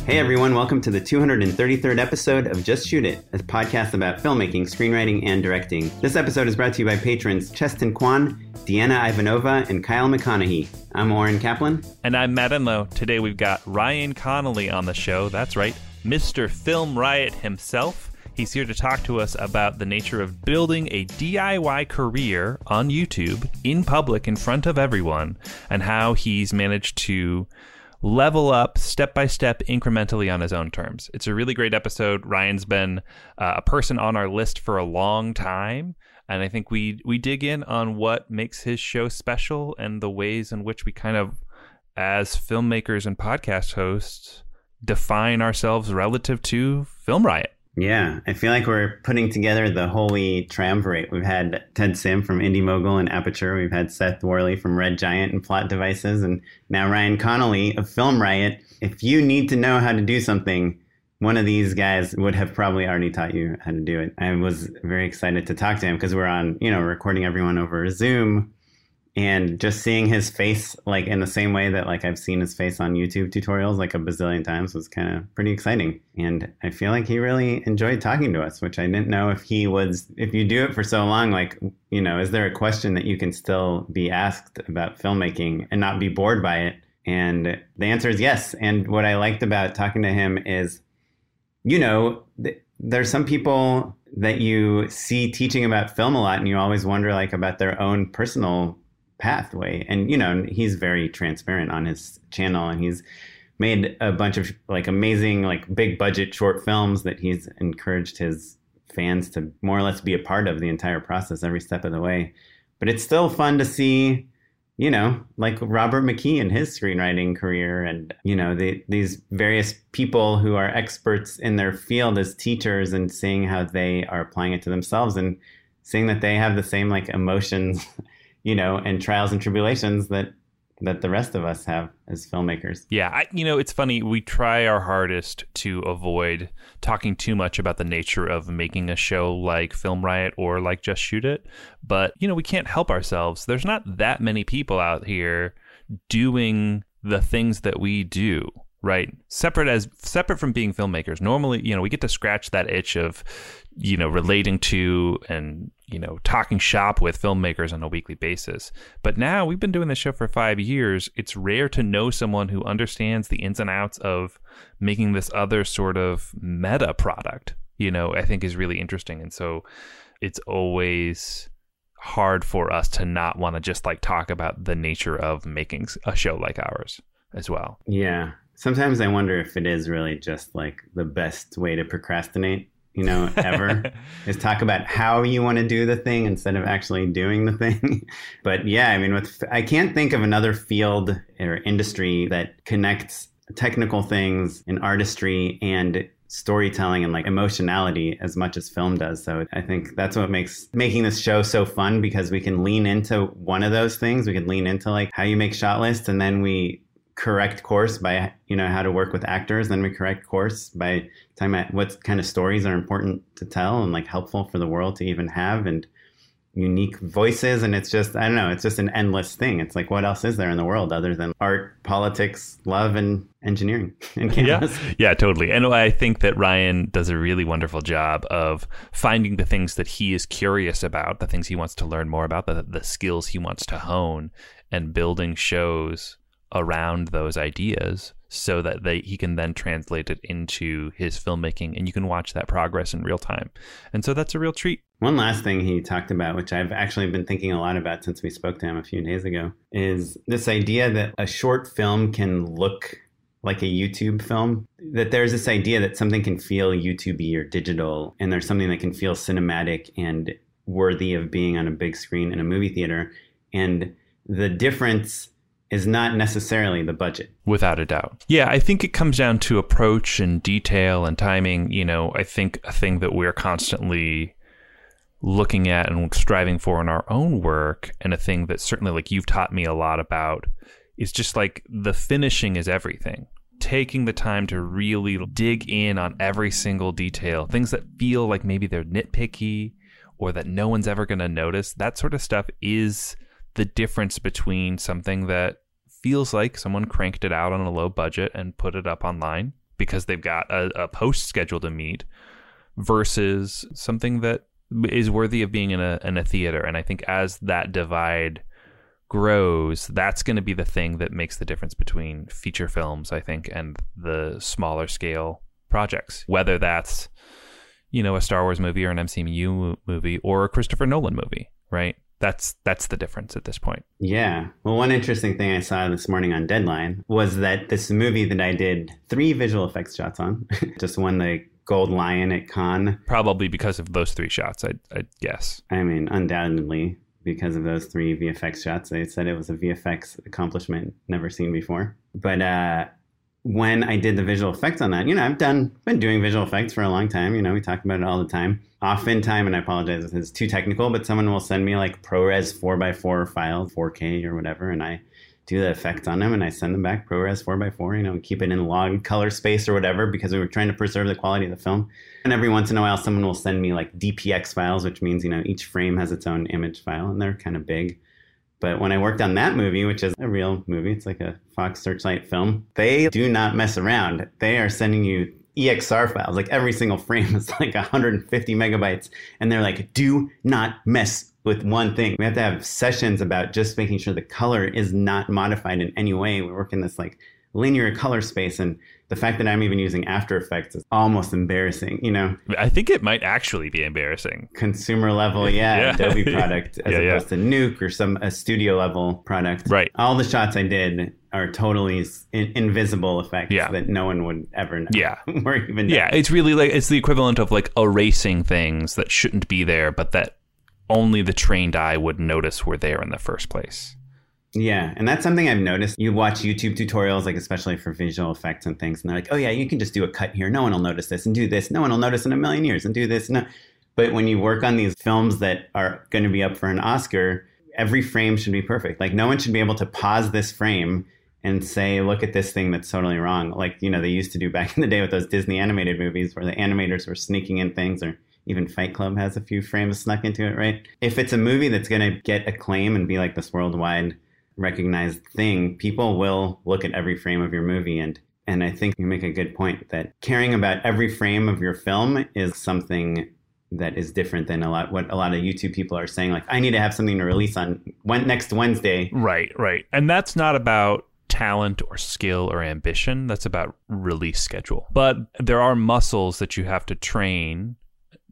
Hey everyone, welcome to the 233rd episode of Just Shoot It, a podcast about filmmaking, screenwriting, and directing. This episode is brought to you by patrons Cheston Kwan, Deanna Ivanova, and Kyle McConaughey. I'm Oren Kaplan. And I'm Matt Enlow. Today we've got Ryan Connolly on the show. That's right, Mr. Film Riot himself. He's here to talk to us about the nature of building a DIY career on YouTube in public in front of everyone and how he's managed to level up step by step incrementally on his own terms. It's a really great episode. Ryan's been uh, a person on our list for a long time. And I think we we dig in on what makes his show special and the ways in which we kind of, as filmmakers and podcast hosts, define ourselves relative to Film Riot. Yeah, I feel like we're putting together the holy triumvirate. We've had Ted Sim from Indie Mogul and Aperture. We've had Seth Worley from Red Giant and Plot Devices, and now Ryan Connolly of Film Riot. If you need to know how to do something, one of these guys would have probably already taught you how to do it. I was very excited to talk to him because we're on, you know, recording everyone over Zoom and just seeing his face like in the same way that like I've seen his face on YouTube tutorials like a bazillion times was kind of pretty exciting. And I feel like he really enjoyed talking to us, which I didn't know if he was if you do it for so long like, you know, is there a question that you can still be asked about filmmaking and not be bored by it? And the answer is yes. And what I liked about talking to him is you know, th- there's some people that you see teaching about film a lot and you always wonder like about their own personal pathway. And you know he's very transparent on his channel and he's made a bunch of like amazing like big budget short films that he's encouraged his fans to more or less be a part of the entire process every step of the way. But it's still fun to see you know like robert mckee and his screenwriting career and you know the, these various people who are experts in their field as teachers and seeing how they are applying it to themselves and seeing that they have the same like emotions you know, and trials and tribulations that that the rest of us have as filmmakers. Yeah, I, you know, it's funny. We try our hardest to avoid talking too much about the nature of making a show like Film Riot or like Just Shoot It, but you know, we can't help ourselves. There's not that many people out here doing the things that we do right separate as separate from being filmmakers normally you know we get to scratch that itch of you know relating to and you know talking shop with filmmakers on a weekly basis. But now we've been doing this show for 5 years. It's rare to know someone who understands the ins and outs of making this other sort of meta product you know i think is really interesting. And so it's always hard for us to not want to just like talk about the nature of making a show like ours as well. Yeah. Sometimes I wonder if it is really just like the best way to procrastinate, you know, ever is talk about how you want to do the thing instead of actually doing the thing. but yeah, I mean, with I can't think of another field or industry that connects technical things and artistry and storytelling and like emotionality as much as film does. So I think that's what makes making this show so fun because we can lean into one of those things. We can lean into like how you make shot lists and then we correct course by you know how to work with actors then we correct course by talking about what kind of stories are important to tell and like helpful for the world to even have and unique voices. And it's just i don't know it's just an endless thing. It's like what else is there in the world other than art politics love and engineering and yeah. yeah totally. And i think that ryan does a really wonderful job of finding the things that he is curious about the things he wants to learn more about the, the skills he wants to hone and building shows around those ideas so that they, he can then translate it into his filmmaking and you can watch that progress in real time. And so that's a real treat. One last thing he talked about, which I've actually been thinking a lot about since we spoke to him a few days ago, is this idea that a short film can look like a YouTube film. That there's this idea that something can feel YouTubey or digital, and there's something that can feel cinematic and worthy of being on a big screen in a movie theater. And the difference is not necessarily the budget. Without a doubt. Yeah, I think it comes down to approach and detail and timing. You know, I think a thing that we're constantly looking at and striving for in our own work, and a thing that certainly like you've taught me a lot about, is just like the finishing is everything. Taking the time to really dig in on every single detail, things that feel like maybe they're nitpicky or that no one's ever going to notice, that sort of stuff is the difference between something that feels like someone cranked it out on a low budget and put it up online because they've got a, a post schedule to meet versus something that is worthy of being in a in a theater. And I think as that divide grows, that's going to be the thing that makes the difference between feature films, I think, and the smaller scale projects. Whether that's you know a Star Wars movie or an MCU movie or a Christopher Nolan movie, right? That's that's the difference at this point. Yeah. Well, one interesting thing I saw this morning on Deadline was that this movie that I did three visual effects shots on just won the Gold Lion at Cannes. Probably because of those three shots, I'd, I'd guess. I mean, undoubtedly because of those three VFX shots. They said it was a VFX accomplishment never seen before. But uh, when I did the visual effects on that, you know, I've done been doing visual effects for a long time. You know, we talk about it all the time. Oftentimes, and I apologize if it's too technical, but someone will send me like ProRes 4x4 files, 4K or whatever, and I do the effects on them and I send them back ProRes 4x4, you know, keep it in log color space or whatever because we were trying to preserve the quality of the film. And every once in a while, someone will send me like DPX files, which means, you know, each frame has its own image file and they're kind of big. But when I worked on that movie, which is a real movie, it's like a Fox Searchlight film, they do not mess around. They are sending you EXR files. Like every single frame is like 150 megabytes. And they're like, do not mess with one thing. We have to have sessions about just making sure the color is not modified in any way. We work in this like linear color space and the fact that I'm even using After Effects is almost embarrassing, you know. I think it might actually be embarrassing. Consumer level, yeah, yeah. Adobe product as yeah, opposed yeah. to Nuke or some a studio level product. Right. All the shots I did are totally in- invisible effects yeah. that no one would ever know. Yeah. or even Yeah, it's really like it's the equivalent of like erasing things that shouldn't be there but that only the trained eye would notice were there in the first place. Yeah, and that's something I've noticed. You watch YouTube tutorials, like especially for visual effects and things, and they're like, "Oh yeah, you can just do a cut here. No one will notice this, and do this. No one will notice in a million years, and do this." No, but when you work on these films that are going to be up for an Oscar, every frame should be perfect. Like no one should be able to pause this frame and say, "Look at this thing that's totally wrong." Like you know they used to do back in the day with those Disney animated movies, where the animators were sneaking in things or even Fight Club has a few frames snuck into it, right? If it's a movie that's going to get acclaim and be like this worldwide recognized thing, people will look at every frame of your movie and and I think you make a good point that caring about every frame of your film is something that is different than a lot what a lot of YouTube people are saying like I need to have something to release on next Wednesday. Right, right. And that's not about talent or skill or ambition. That's about release schedule. But there are muscles that you have to train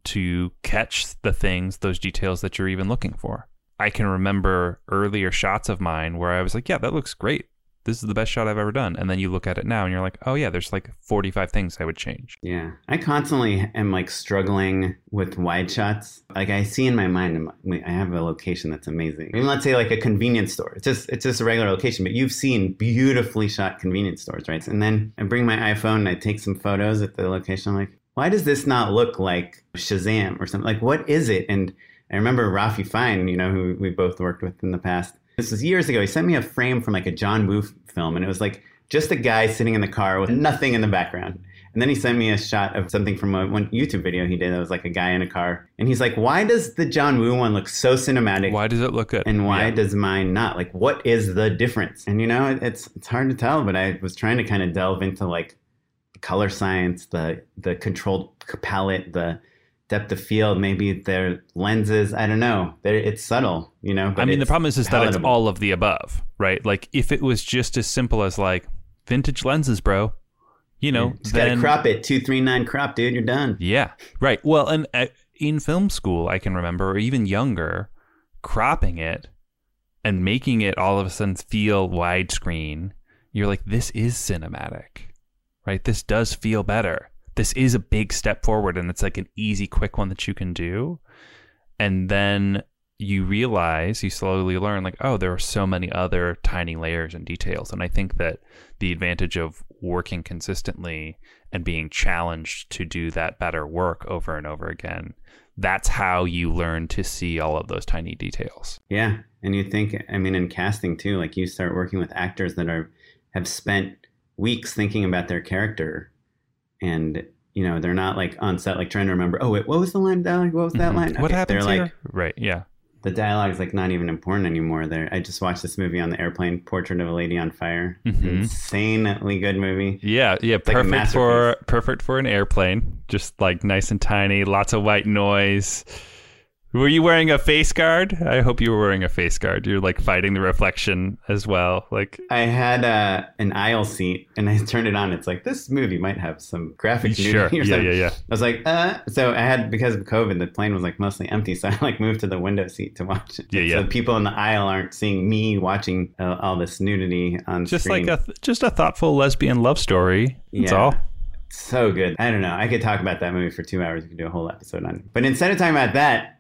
to catch the things, those details that you're even looking for. I can remember earlier shots of mine where I was like, yeah, that looks great. This is the best shot I've ever done. And then you look at it now and you're like, oh, yeah, there's like 45 things I would change. Yeah. I constantly am like struggling with wide shots. Like I see in my mind, I have a location that's amazing. Even let's say like a convenience store. It's just, it's just a regular location, but you've seen beautifully shot convenience stores, right? And then I bring my iPhone and I take some photos at the location. I'm like, why does this not look like Shazam or something? Like, what is it? And I remember Rafi Fine, you know, who we both worked with in the past. This was years ago. He sent me a frame from like a John Woo film, and it was like just a guy sitting in the car with nothing in the background. And then he sent me a shot of something from a, one YouTube video he did that was like a guy in a car. And he's like, why does the John Woo one look so cinematic? Why does it look good? and why Yeah. does mine not? Like, what is the difference? And you know, it, it's it's hard to tell. But I was trying to kind of delve into like color science, the the controlled palette, the depth of field, maybe their lenses. I don't know. They're, it's subtle, you know. But I mean, the problem is, is that it's all of the above, right? Like, if it was just as simple as like vintage lenses, bro, you know, Just gotta then crop it, two three nine crop, dude. You're done. yeah, right. Well, and uh, in film school, I can remember, or even younger, cropping it and making it all of a sudden feel widescreen. You're like, this is cinematic, right? This does feel better. This is a big step forward, and it's like an easy, quick one that you can do. And then you realize, you slowly learn, like, oh, there are so many other tiny layers and details. And I think that the advantage of working consistently and being challenged to do that better work over and over again, that's how you learn to see all of those tiny details. Yeah, and you think, I mean, in casting too, like you start working with actors that are have spent weeks thinking about their character, and you know they're not like on set like trying to remember. Oh wait, what was the line dialogue? What was that Mhm. line? What Okay, happens They're here? like right, yeah. the dialogue is like not even important anymore. There, I just watched this movie on the airplane, Portrait of a Lady on Fire. Mhm. Insanely good movie. Yeah, yeah, like a perfect for perfect for an airplane. Just like nice and tiny, lots of white noise. Were you wearing a face guard? I hope you were wearing a face guard. You're like fighting the reflection as well. Like I had uh, an aisle seat, and I turned it on. It's like this movie might have some graphic nudity sure, or yeah, something. yeah, yeah. I was like, uh, so I had because of COVID, the plane was like mostly empty, so I like moved to the window seat to watch it. Yeah, yeah. So people in the aisle aren't seeing me watching uh, all this nudity on screen. Just screen. like a just a thoughtful lesbian love story. That's Yeah. all. so good. I don't know. I could talk about that movie for two hours. We could do a whole episode on it. But instead of talking about that,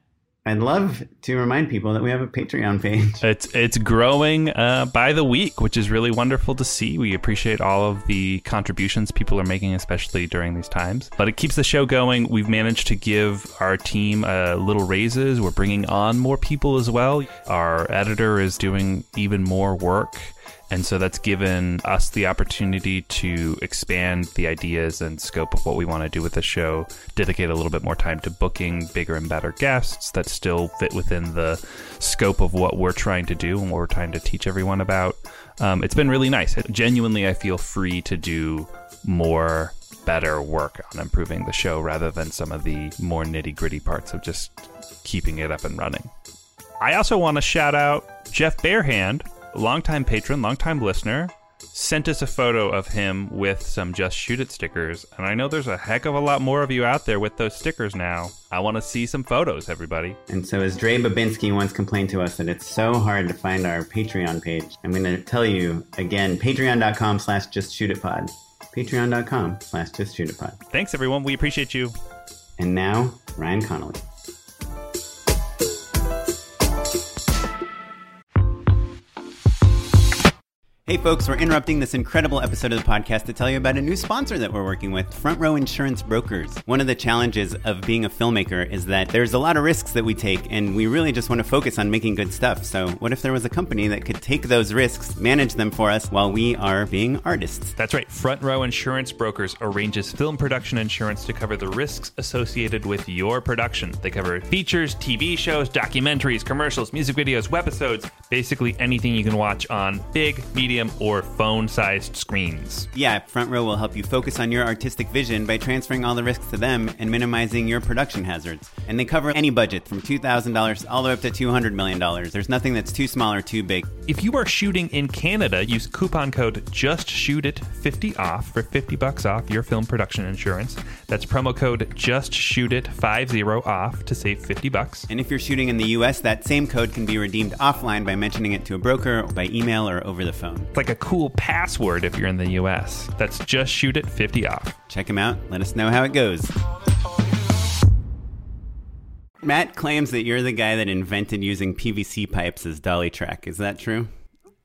I'd love to remind people that we have a Patreon page. It's it's growing uh, by the week, which is really wonderful to see. We appreciate all of the contributions people are making, especially during these times. But it keeps the show going. We've managed to give our team uh, little raises. We're bringing on more people as well. Our editor is doing even more work. And so that's given us the opportunity to expand the ideas and scope of what we want to do with the show, dedicate a little bit more time to booking bigger and better guests that still fit within the scope of what we're trying to do and what we're trying to teach everyone about. Um, it's been really nice. It, genuinely, I feel free to do more better work on improving the show rather than some of the more nitty gritty parts of just keeping it up and running. I also want to shout out Jeff Barehand, longtime patron, longtime listener, sent us a photo of him with some Just Shoot It stickers. And I know there's a heck of a lot more of you out there with those stickers now. I want to see some photos, everybody. And so, as Dre Babinski once complained to us that it's so hard to find our Patreon page, I'm going to tell you again patreon.com slash just shoot it pod. Patreon.com slash just shoot it pod. Thanks, everyone. We appreciate you. And now, Ryan Connolly. Hey folks, we're interrupting this incredible episode of the podcast to tell you about a new sponsor that we're working with, Front Row Insurance Brokers. One of the challenges of being a filmmaker is that there's a lot of risks that we take, and we really just want to focus on making good stuff. So, what if there was a company that could take those risks, manage them for us while we are being artists? That's right. Front Row Insurance Brokers arranges film production insurance to cover the risks associated with your production. They cover features, TV shows, documentaries, commercials, music videos, webisodes, basically anything you can watch on big, medium, or phone sized screens. Yeah, Front Row will help you focus on your artistic vision by transferring all the risks to them and minimizing your production hazards. And they cover any budget from $2,000 all the way up to $200 million. There's nothing that's too small or too big. If you are shooting in Canada, use coupon code JustShootIt50 off for 50 bucks off your film production insurance. That's promo code JustShootIt50 off to save 50 bucks. And if you're shooting in the US, that same code can be redeemed offline by mentioning it to a broker, by email, or over the phone. It's like a cool password if you're in the US. That's just shoot it 50 off. Check them out. Let us know how it goes. Matt claims that you're the guy that invented using PVC pipes as dolly track. Is that true?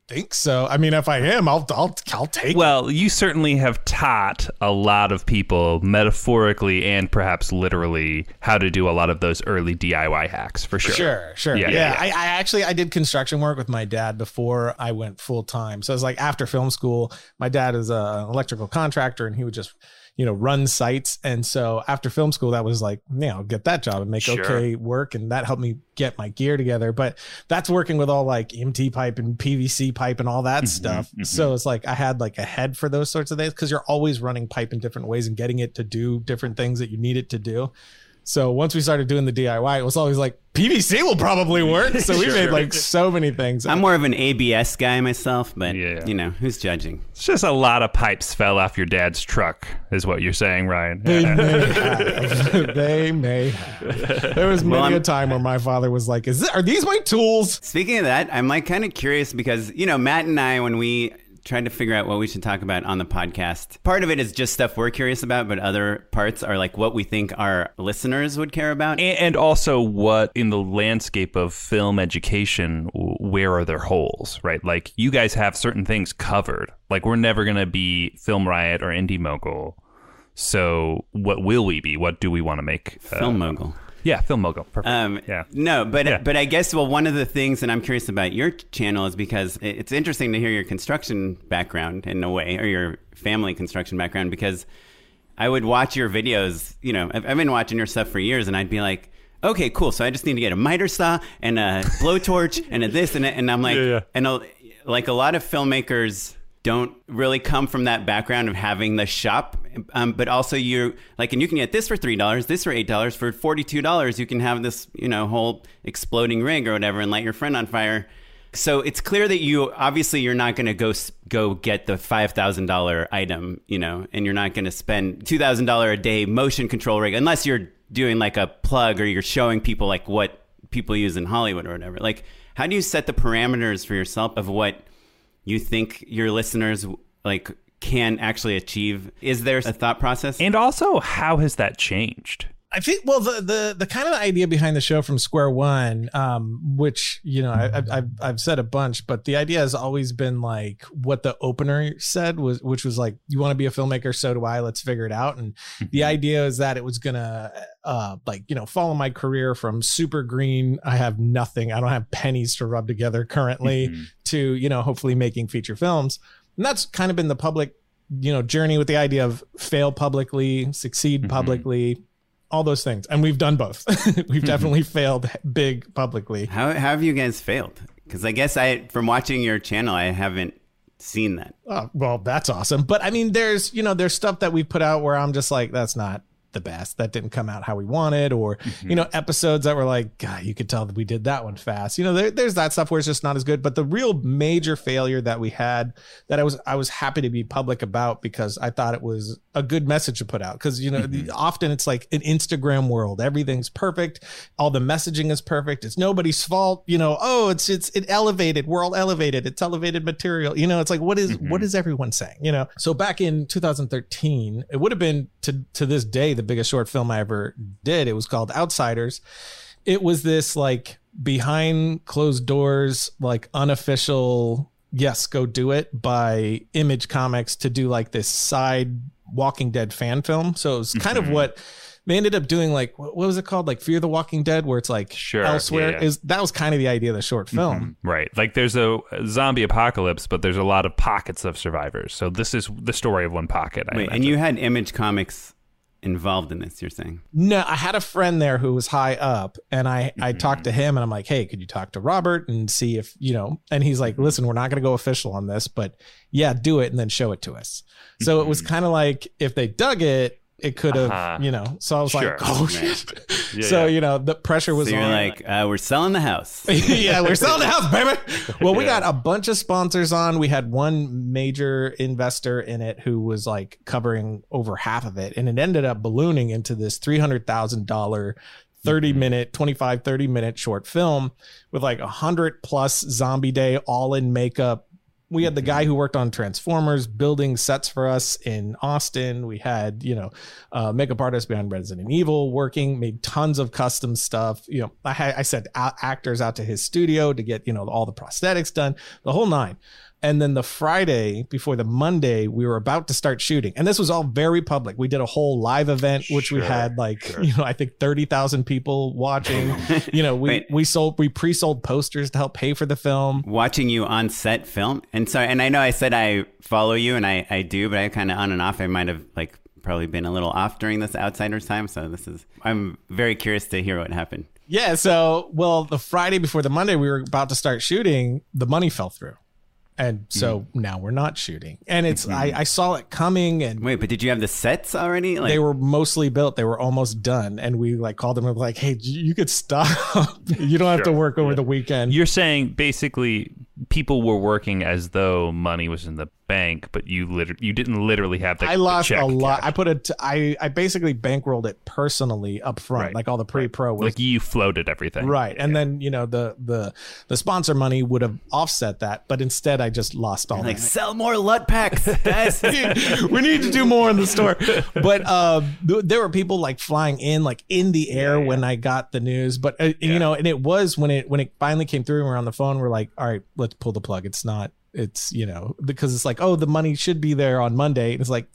Think so. I mean, if I am, I'll I'll I'll take. Well, you certainly have taught a lot of people metaphorically and perhaps literally how to do a lot of those early DIY hacks for sure. Sure, sure. Yeah, Yeah, yeah. I, I actually I did construction work with my dad before I went full time. So it was like after film school. My dad is an electrical contractor, and he would just, you know, run sites. And so after film school, that was like, yeah, I'll get that job and make Sure. okay work. And that helped me get my gear together. But that's working with all like MT pipe and PVC pipe and all that Mhm, stuff. mhm. So it's like I had like a head for those sorts of things because you're always running pipe in different ways and getting it to do different things that you need it to do. So once we started doing the DIY, it was always like PVC will probably work. So we Sure. made like so many things. I'm more of an ABS guy myself, but Yeah. you know, who's judging? It's just a lot of pipes fell off your dad's truck, is what you're saying, Ryan. They may have. they may have. There was Well, many a I'm- time where my father was like, "Is this, are these my tools?" Speaking of that, I'm like kind of curious because, you know, Matt and I, when we tried to figure out what we should talk about on the podcast, part of it is just stuff we're curious about, but other parts are like what we think our listeners would care about. And, and also, what in the landscape of film education, where are their holes, right? Like, you guys have certain things covered. Like, we're never going to be Film Riot or Indie Mogul. So, what will we be? What do we want to make? uh, Film mogul. Yeah, Film Mogul. Perfect. Um, yeah. No, but Yeah. but I guess well, one of the things that I'm curious about your channel is because it's interesting to hear your construction background in a way, or your family construction background, because I would watch your videos. You know, I've, I've been watching your stuff for years, and I'd be like. Okay, cool. So I just need to get a miter saw and a blowtorch and a this and a, and I'm like, Yeah, yeah. and a, like a lot of filmmakers don't really come from that background of having the shop um, but also you like and you can get this for three dollars this for eight dollars for forty two dollars you can have this you know whole exploding rig or whatever and light your friend on fire. So it's clear that you obviously you're not going to go go get the five thousand dollar item you know and you're not going to spend two thousand dollar a day motion control rig unless you're doing like a plug or you're showing people like what people use in hollywood or whatever. Like how do you set the parameters for yourself of what you think your listeners like can actually achieve is there a thought process And also, how has that changed? I think well the the the kind of idea behind the show from square one, um, which you know I, I've- I've said a bunch, but the idea has always been like what the opener said was, which was like you want to be a filmmaker, so do I. Let's figure it out. And the idea is that it was gonna uh like you know follow my career from super green. I have nothing. I don't have pennies to rub together currently Mhm. to you know hopefully making feature films and that's kind of been the public you know journey with the idea of fail publicly succeed Mhm. publicly all those things. And we've done both. We've hmm. definitely failed big publicly. How, how have you guys failed? Because i guess i from watching your channel i haven't seen that. Oh, well that's awesome. But i mean there's you know there's stuff that we've put out where i'm just like that's not the best. That didn't come out how we wanted. Or mm-hmm. you know episodes that were like god you could tell that we did that one fast. You know there, there's that stuff where it's just not as good. But the real major failure that we had that i was i was happy to be public about because i thought it was a good message to put out. Because you know the, mm-hmm. often it's like an instagram world. Everything's perfect. All the messaging is perfect. It's nobody's fault. You know oh it's it's it elevated. We're all elevated. It's elevated material. You know it's like what is- mm-hmm. what is everyone saying? You know? So back in 2013 it would have been to to this day the biggest short film i ever did. It was called outsiders. It was this like behind closed doors like unofficial yes go do it by image comics to do like this side walking dead fan film so it was kind of mm-hmm. what they ended up doing like what what was it called like fear the walking dead where it's like Sure, elsewhere yeah, yeah. is that was kind of the idea of the short mm-hmm. film Right. Like there's a zombie apocalypse, but there's a lot of pockets of survivors. So this is the story of one pocket. I wait and you had image comics involved in this you're saying No, I had a friend there who was high up, and I I Mm-hmm. talked to him, and I'm like, hey, could you talk to Robert and see if you know? And he's Mm-hmm. like, listen, we're not going to go official on this, but yeah, do it and then show it to us. So it was kind of like if they dug it, it could have, Mm-hmm. Uh-huh. you know. So I was Sure. like, oh shit. Yeah, so yeah. you know, the pressure was so you're on. like uh, we're selling the house yeah, we're selling the house, baby. Well, we Yeah. got a bunch of sponsors on. We had one major investor in it who was like covering over half of it. And it ended up ballooning into this $300,000 30 minute, 25, 30 minute short film with like a hundred plus zombie day, all in makeup. We had the guy who worked on Transformers building sets for us in Austin. We had, you know, uh, makeup artist behind Resident Evil working, made tons of custom stuff. You know, I, I sent actors out to his studio to get, you know, all the prosthetics done, the whole nine. And then the Friday before the Monday, we were about to start shooting. And this was all very public. We did a whole live event, which we had like, sure. you know, I think 30,000 people watching. you know, we, Wait. we sold, we pre sold posters to help pay for the film. watching you on set film and so, and i know i said i follow you and i, I do but i kind of on and off i might have like probably been a little off during this Outsiders time. So this is, I'm very curious to hear what happened. Yeah. So, well, the Friday before the Monday we were about to start shooting, the money fell through. And so Mm-hmm. now we're not shooting. And it's, I, I saw it coming and Wait, but did you have the sets already? Like, they were mostly built. They were almost done. And we like called them and were like, hey, you could stop. you don't have to work over the weekend. You're saying basically people were working as though money was in the bank, but you liter- you didn't literally have the I the lost check a lot. cash. I put it. I I basically bankrolled it personally up front, Right. like all the pre-pro was like you floated everything. right, and then you know the the the sponsor money would have offset that, but instead I just lost all like, sell more LUT packs, guys. we need to do more in the store. But uh, th- there were people like flying in, like in the air when I got the news. But uh, you know, and it was when it when it finally came through and we're on the phone. We're like, all right, let's pull the plug. It's not. It's you know because it's like, oh, the money should be there on Monday. And it's like,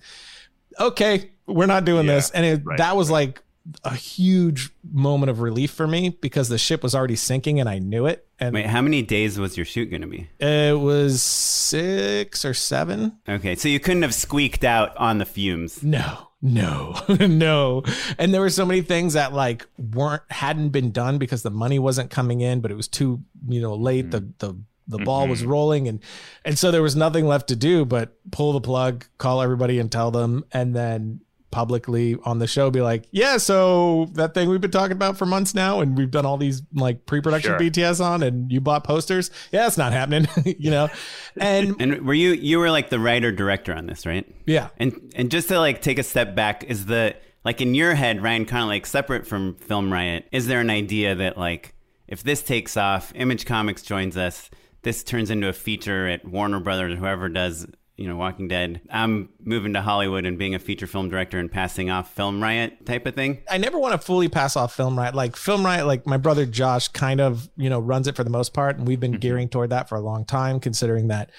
okay, we're not doing Yeah, this. And it, right, that was like a huge moment of relief for me because the ship was already sinking and I knew it. And Wait, how many days was your shoot going to be? it was six or seven. Okay, so you couldn't have squeaked out on the fumes. No, no, no. And there were so many things that like weren't hadn't been done because the money wasn't coming in, but it was too, you know, late. Hmm. The the the ball was mm-hmm. rolling and and so there was nothing left to do but pull the plug, call everybody and tell them and then publicly on the show be like, "Yeah, so that thing we've been talking about for months now and we've done all these like pre-production Sure. BTS on and you bought posters. Yeah, it's not happening." you know. And And were you you were like the writer director on this, right? yeah. And and just to like take a step back, is the like in your head, Ryan, kind of like separate from Film Riot, is there an idea that like if this takes off, Image Comics joins us, this turns into a feature at Warner Brothers, whoever does you know Walking Dead, I'm moving to Hollywood and being a feature film director and passing off Film Riot type of thing. I never want to fully pass off Film Riot. Like Film Riot, like my brother Josh kind of, you know, runs it for the most part. And we've been mm-hmm. gearing toward that for a long time, considering that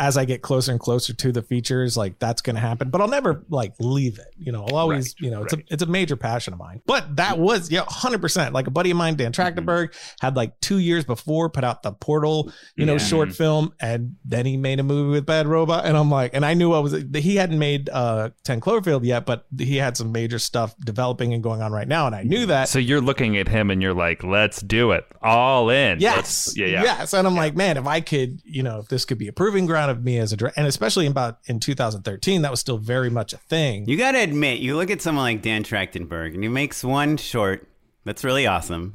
as I get closer and closer to the features, like that's going to happen. But I'll never like leave it. You know, I'll always, you know, it's a it's a major passion of mine. But that was yeah, hundred percent. Like a buddy of mine, Dan Trachtenberg, had like two years before put out the Portal, you know, Yeah. short film, and then he made a movie with Bad Robot, and I'm like, and I knew I was he hadn't made uh Ten Cloverfield yet, but he had some major stuff developing and going on right now, and I knew that. So you're looking at him and you're like, let's do it. All in. Yes. Let's- yeah, yeah. Yes. And I'm like, man, if I could, you know, if this could be a proving ground of me as a director, and especially about in 2013, that was still very much a thing. You got to admit, you look at someone like Dan Trachtenberg, and he makes one short that's really awesome.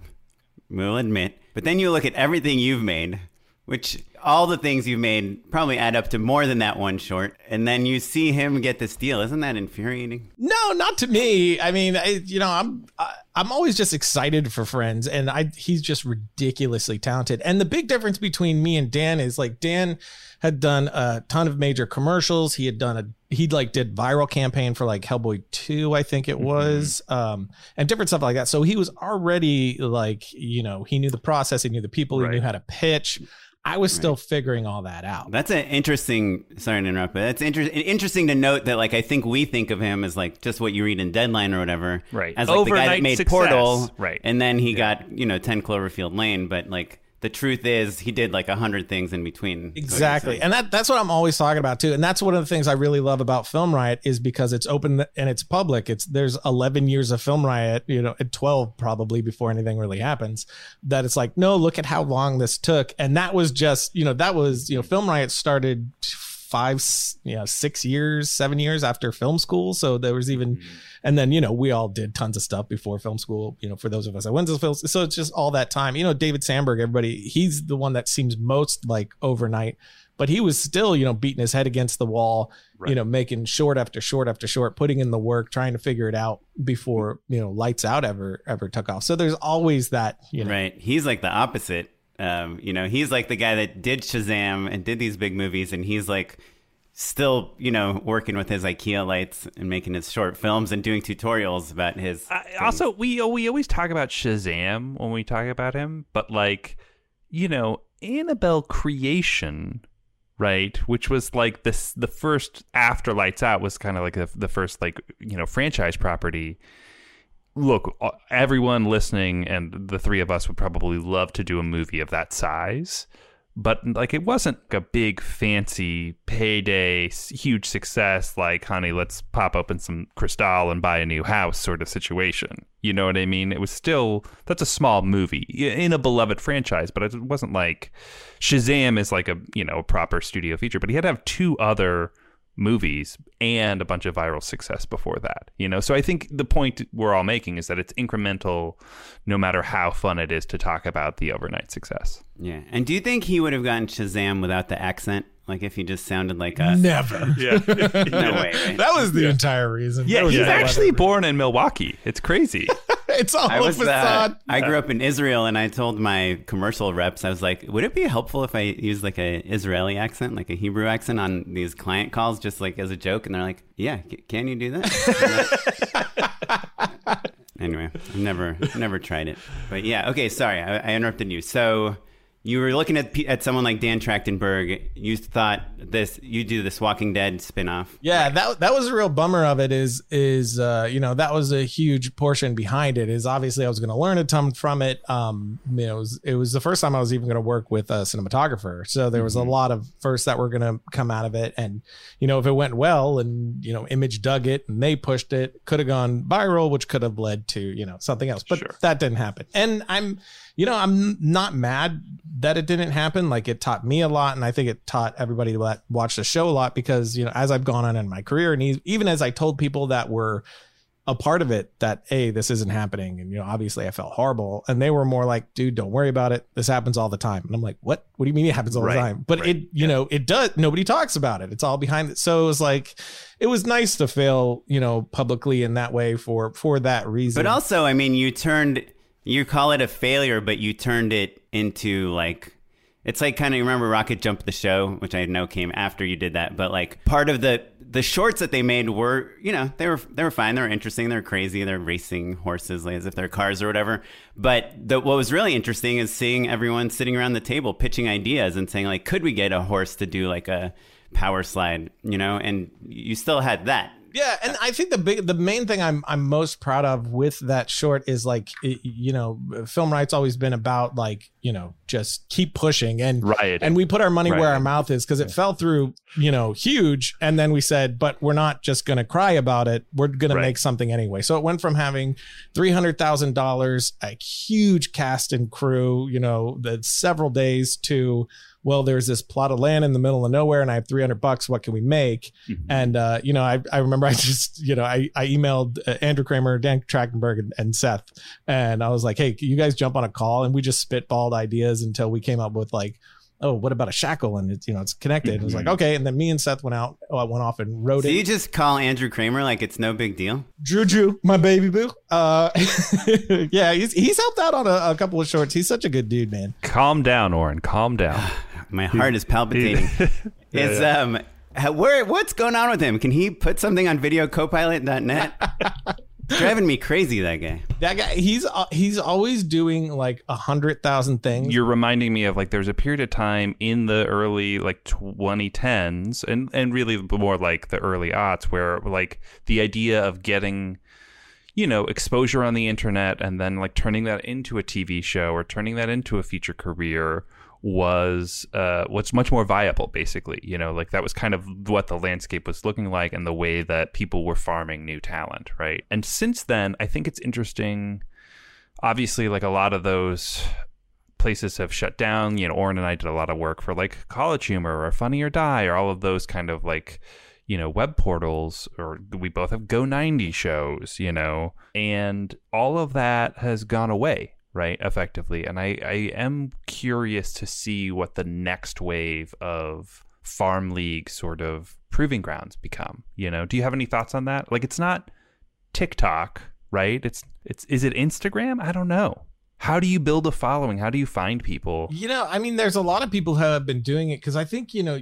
We'll admit, but then you look at everything you've made, which all the things you've made probably add up to more than that one short, and then you see him get this deal. Isn't that infuriating? No, not to me. I mean, I, you know, I'm I, I'm always just excited for friends, and I he's just ridiculously talented. And the big difference between me and Dan is like Dan had done a ton of major commercials. He had done a he'd like did viral campaign for like Hellboy 2, I think it was, um, and different stuff like that. So he was already like, you know, he knew the process, he knew the people, he Right. knew how to pitch. I was still figuring all that out. That's an interesting. Sorry to interrupt, but that's inter- interesting to note that like I think we think of him as like just what you read in Deadline or whatever, Right. As like the guy that made success. Portal, Right. And then he got you know Ten Cloverfield Lane, but like the truth is he did like a hundred things in between. is what you're Exactly. And that that's what I'm always talking about too. And that's one of the things I really love about Film Riot is because it's open and it's public. It's there's 11 years of Film Riot, you know, at 12 probably before anything really happens. That it's like, no, look at how long this took. And that was just, you know, that was, you know, Film Riot started five, you know, six years, seven years after film school. So there was even, mm. and then, you know, we all did tons of stuff before film school, you know, for those of us that went to film. So it's just all that time, you know, David Sandberg, everybody, he's the one that seems most like overnight, but he was still, you know, beating his head against the wall, you know, making short after short after short, putting in the work, trying to figure it out before, you know, lights out ever, ever took off. So there's always that, you know, Right. He's like the opposite. Um, you know, he's like the guy that did Shazam and did these big movies, and he's like still, you know, working with his IKEA lights and making his short films and doing tutorials about his. I, also, we we always talk about Shazam when we talk about him, but like, you know, Annabelle Creation, right? Which was like this the first after Lights Out was kind of like the, the first like you know franchise property. Look, uh, everyone listening and the three of us would probably love to do a movie of that size, but like it wasn't a big fancy payday huge success like honey let's pop open some crystal and buy a new house sort of situation. You know what i mean? It was still that's a small movie in a beloved franchise but it wasn't like shazam is like a you know a proper studio feature but he had to have two other movies and a bunch of viral success before that you know so i think the point we're all making is that it's incremental no matter how fun it is to talk about the overnight success Yeah. And do you think he would have gotten Shazam without the accent? Like if he just sounded like a Never. yeah no way. Right? That was the entire reason. yeah he's the actually born in milwaukee it's crazy It's all I a was uh, facade. I grew up in Israel, and I told my commercial reps, I was like, "Would it be helpful if I used like a Israeli accent, like a Hebrew accent, on these client calls, just like as a joke?" And they're like, "Yeah, c- can you do that?" anyway, I've never never tried it, but yeah. Okay, sorry, I, I interrupted you. So you were looking at at someone like Dan Trachtenberg. You thought this, you do this Walking Dead spinoff. Yeah, that that was a real bummer of it. Is is uh, you know that was a huge portion behind it. Is obviously I was going to learn a ton from it. Um, you know, it was, it was the first time I was even going to work with a cinematographer. So there was a lot of firsts that were going to come out of it. And you know, if it went well, and you know, Image dug it and they pushed it, could have gone viral, which could have led to you know something else. But Sure. that didn't happen. And I'm you know, I'm not mad that it didn't happen. Like it taught me a lot, and I think it taught everybody that watched the show a lot because you know, as I've gone on in my career, and even as I told people that were a part of it that hey this isn't happening and you know obviously i felt horrible and they were more like dude don't worry about it. This happens all the time. And i'm like what? What do you mean it happens all Right, the time? But right, it you know it does nobody talks about it. It's all behind it so it was like it was nice to fail you know publicly in that way for for that reason. But also, I mean, you turned you call it a failure, but you turned it into like it's like kind of remember Rocket Jump the show, which I know came after you did that, but like part of the the shorts that they made were, you know, they were they were fine, they were interesting, they're crazy, they're racing horses like as if they're cars or whatever. But the, what was really interesting is seeing everyone sitting around the table pitching ideas and saying like, could we get a horse to do like a power slide, you know? And you still had that. Yeah, and I think the big, the main thing I'm I'm most proud of with that short is like it- you know, Film Riot's always been about like you know just keep pushing and Right. and we put our money where our mouth is because it fell through you know huge, and then we said, but we're not just gonna cry about it. We're gonna Right. make something anyway. So it went from having three hundred thousand dollars, a huge cast and crew, you know, the several days to well, there's this plot of land in the middle of nowhere, and I have 300 bucks. What can we make? And uh, you know, I, I remember I just you know I, I emailed uh, Andrew Kramer, Dan Trachtenberg, and, and Seth, and I was like, hey, can you guys jump on a call? And we just spitballed ideas until we came up with like, oh, what about a shackle? And it's you know it's connected. It was like okay, and then me and Seth went out, Oh, I went off and wrote So it. you just call Andrew Kramer like it's no big deal? Juju, my baby boo. Uh, yeah, he's he's helped out on a, a couple of shorts. He's such a good dude, man. calm down Oren calm down My heart is palpitating. Is um how- where what's going on with him? Can he put something on videocopilot.net? Driving me crazy that guy. That guy, he's uh, he's always doing like a hundred thousand things. you're reminding me of like there's a period of time in the early like 2010s and and really more like the early aughts where like the idea of getting you know exposure on the internet and then like turning that into a TV show or turning that into a feature career was uh what's much more viable basically you know like that was kind of what the landscape was looking like and the way that people were farming new talent right and since then i think it's interesting obviously like a lot of those places have shut down. You know, Oren and I did a lot of work for like College Humor or Funny or Die or all of those kind of like, you know, web portals. Or we both have Go 90 shows, you know, and all of that has gone away, right? Effectively. And I, I am curious to see what the next wave of farm league sort of proving grounds become. You know, do you have any thoughts on that? Like, it's not TikTok, right? It's it's is it Instagram? I don't know. How do you build a following? How do you find people? You know, I mean, there's a lot of people who have been doing it because I think you know,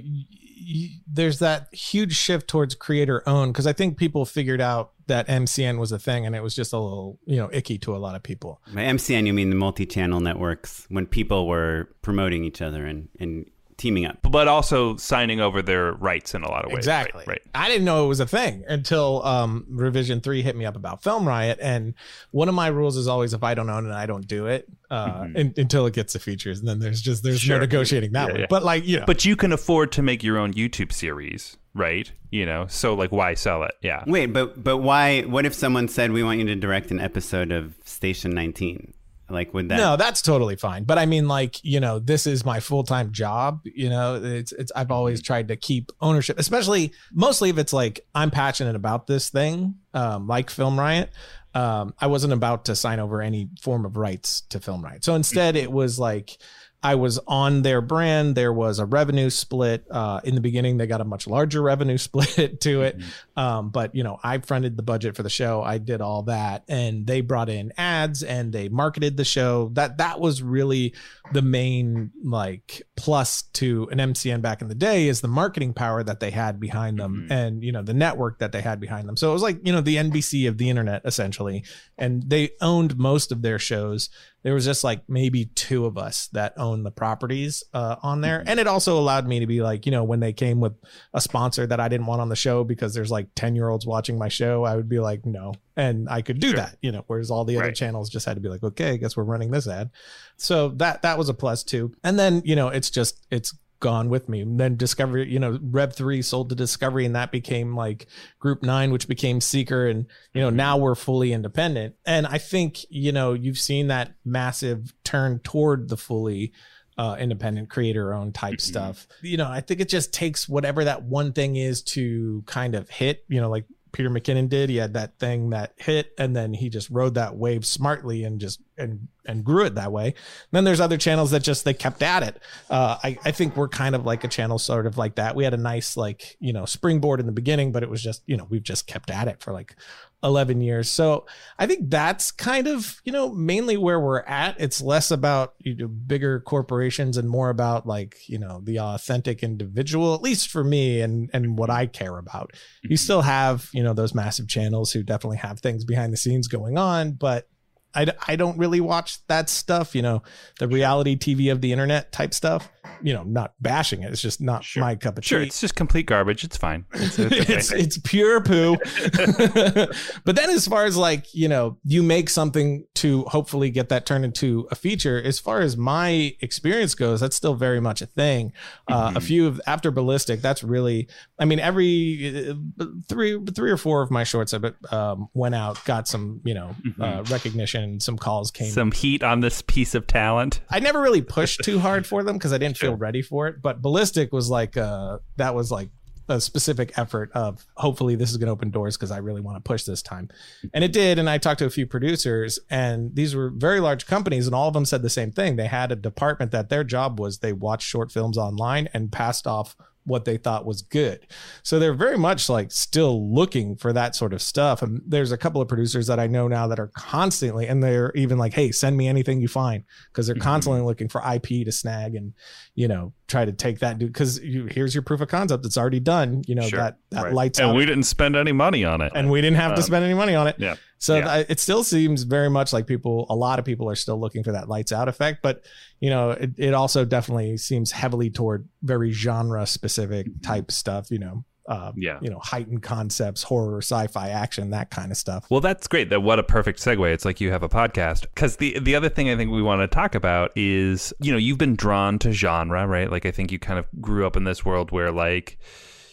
there's that huge shift towards creator owned because I think people figured out that MCN was a thing and it was just a little you know icky to a lot of people. By MCN, you mean the multi-channel networks when people were promoting each other and, and teaming up. but also signing over their rights in a lot of ways. Exactly. Right. right. I didn't know it was a thing until um, Revision Three hit me up about Film Riot, and one of my rules is always if I don't own it, I don't do it uh, in, until it gets the features, and then there's just there's Mm-hmm. Sure. no negotiating that Yeah, way. yeah. But like you know, But you can afford to make your own YouTube series, right? You know, so like, why sell it? Yeah. Wait, but but why? What if someone said we want you to direct an episode of Station 19? Like, would that? no, that's totally fine. But I mean, like you know, this is my full time job. You know, it's it's I've always Mm-hmm. tried to keep ownership, especially mostly if it's like I'm passionate about this thing, um, like Film Riot. Um, I wasn't about to sign over any form of rights to Film Riot. So instead, it was like I was on their brand. There was a revenue split. Uh, in the beginning, they got a much larger revenue split to it. Um, but you know, I fronted the budget for the show. I did all that, and they brought in ads and they marketed the show. That that was really the main like plus to an MCN back in the day is the marketing power that they had behind them, and you know the network that they had behind them. So it was like you know the NBC of the internet essentially, and they owned most of their shows there was just like maybe two of us that owned the properties uh, on there and it also allowed me to be like you know when they came with a sponsor that i didn't want on the show because there's like 10 year olds watching my show i would be like no. And i could do Sure. that you know whereas all the other channels just had to be like okay i guess we're running this ad. So that that was a plus too. And then you know it's just it's gone with me. And then discovery you know rev 3 sold to discovery and that became like group 9 which became seeker. And you know mm-hmm. now we're fully independent. And i think you know you've seen that massive turn toward the fully uh, independent creator owned type stuff. You know i think it just takes whatever that one thing is to kind of hit you know like peter mckinnon did. He had that thing that hit and then he just rode that wave smartly and just and and grew it that way. Then there's other channels that just they kept at it. Uh, I, I think we're kind of like a channel sort of like that. We had a nice like you know springboard in the beginning but it was just you know we've just kept at it for like 11 years. So i think that's kind of you know mainly where we're at. It's less about you know bigger corporations and more about like you know the authentic individual at least for me and and what i care about. You mm-hmm. still have you know those massive channels who definitely have things behind the scenes going on but I, I don't really watch that stuff, you know, the reality TV of the internet type stuff, you know, not bashing it. It's just not Sure. my cup of tea. Sure, it's just complete garbage. It's fine. It's, it's okay. it's it's pure poo. but then as far as like, you know, you make something to hopefully get that turned into a feature, as far as my experience goes, that's still very much a thing. Uh, a few of after ballistic, that's really I mean, every uh, three three or four of my shorts that um, went out got some, you know, uh, recognition, some calls came Some heat on this piece of talent. I never really pushed too hard for them because I didn't feel ready for it. But ballistic was like uh that was like a specific effort of hopefully this is going to open doors because I really want to push this time. And it did. And I talked to a few producers, and these were very large companies, and all of them said the same thing. They had a department that their job was they watched short films online and passed off what they thought was good. So they're very much like still looking for that sort of stuff. And there's a couple of producers that I know now that are constantly, and they're even like, hey, send me anything you find because they're mm-hmm. constantly looking for IP to snag and, you know, try to take that dude. Cause you, here's your proof of concept. It's already done. You know, Sure. that, that Right. lights And out. we didn't spend any money on it. and we didn't have to Um, spend any money on it. yeah. So Yeah. th- it still seems very much like people, a lot of people are still looking for that lights out effect. But, you know, it, it also definitely seems heavily toward very genre specific type stuff, you know, uh, Yeah. you know, heightened concepts, horror, sci-fi, action, that kind of stuff. Well, that's great. That what a perfect segue. It's like you have a podcast. Because the the other thing I think we want to talk about is you know you've been drawn to genre, right? Like I think you kind of grew up in this world where like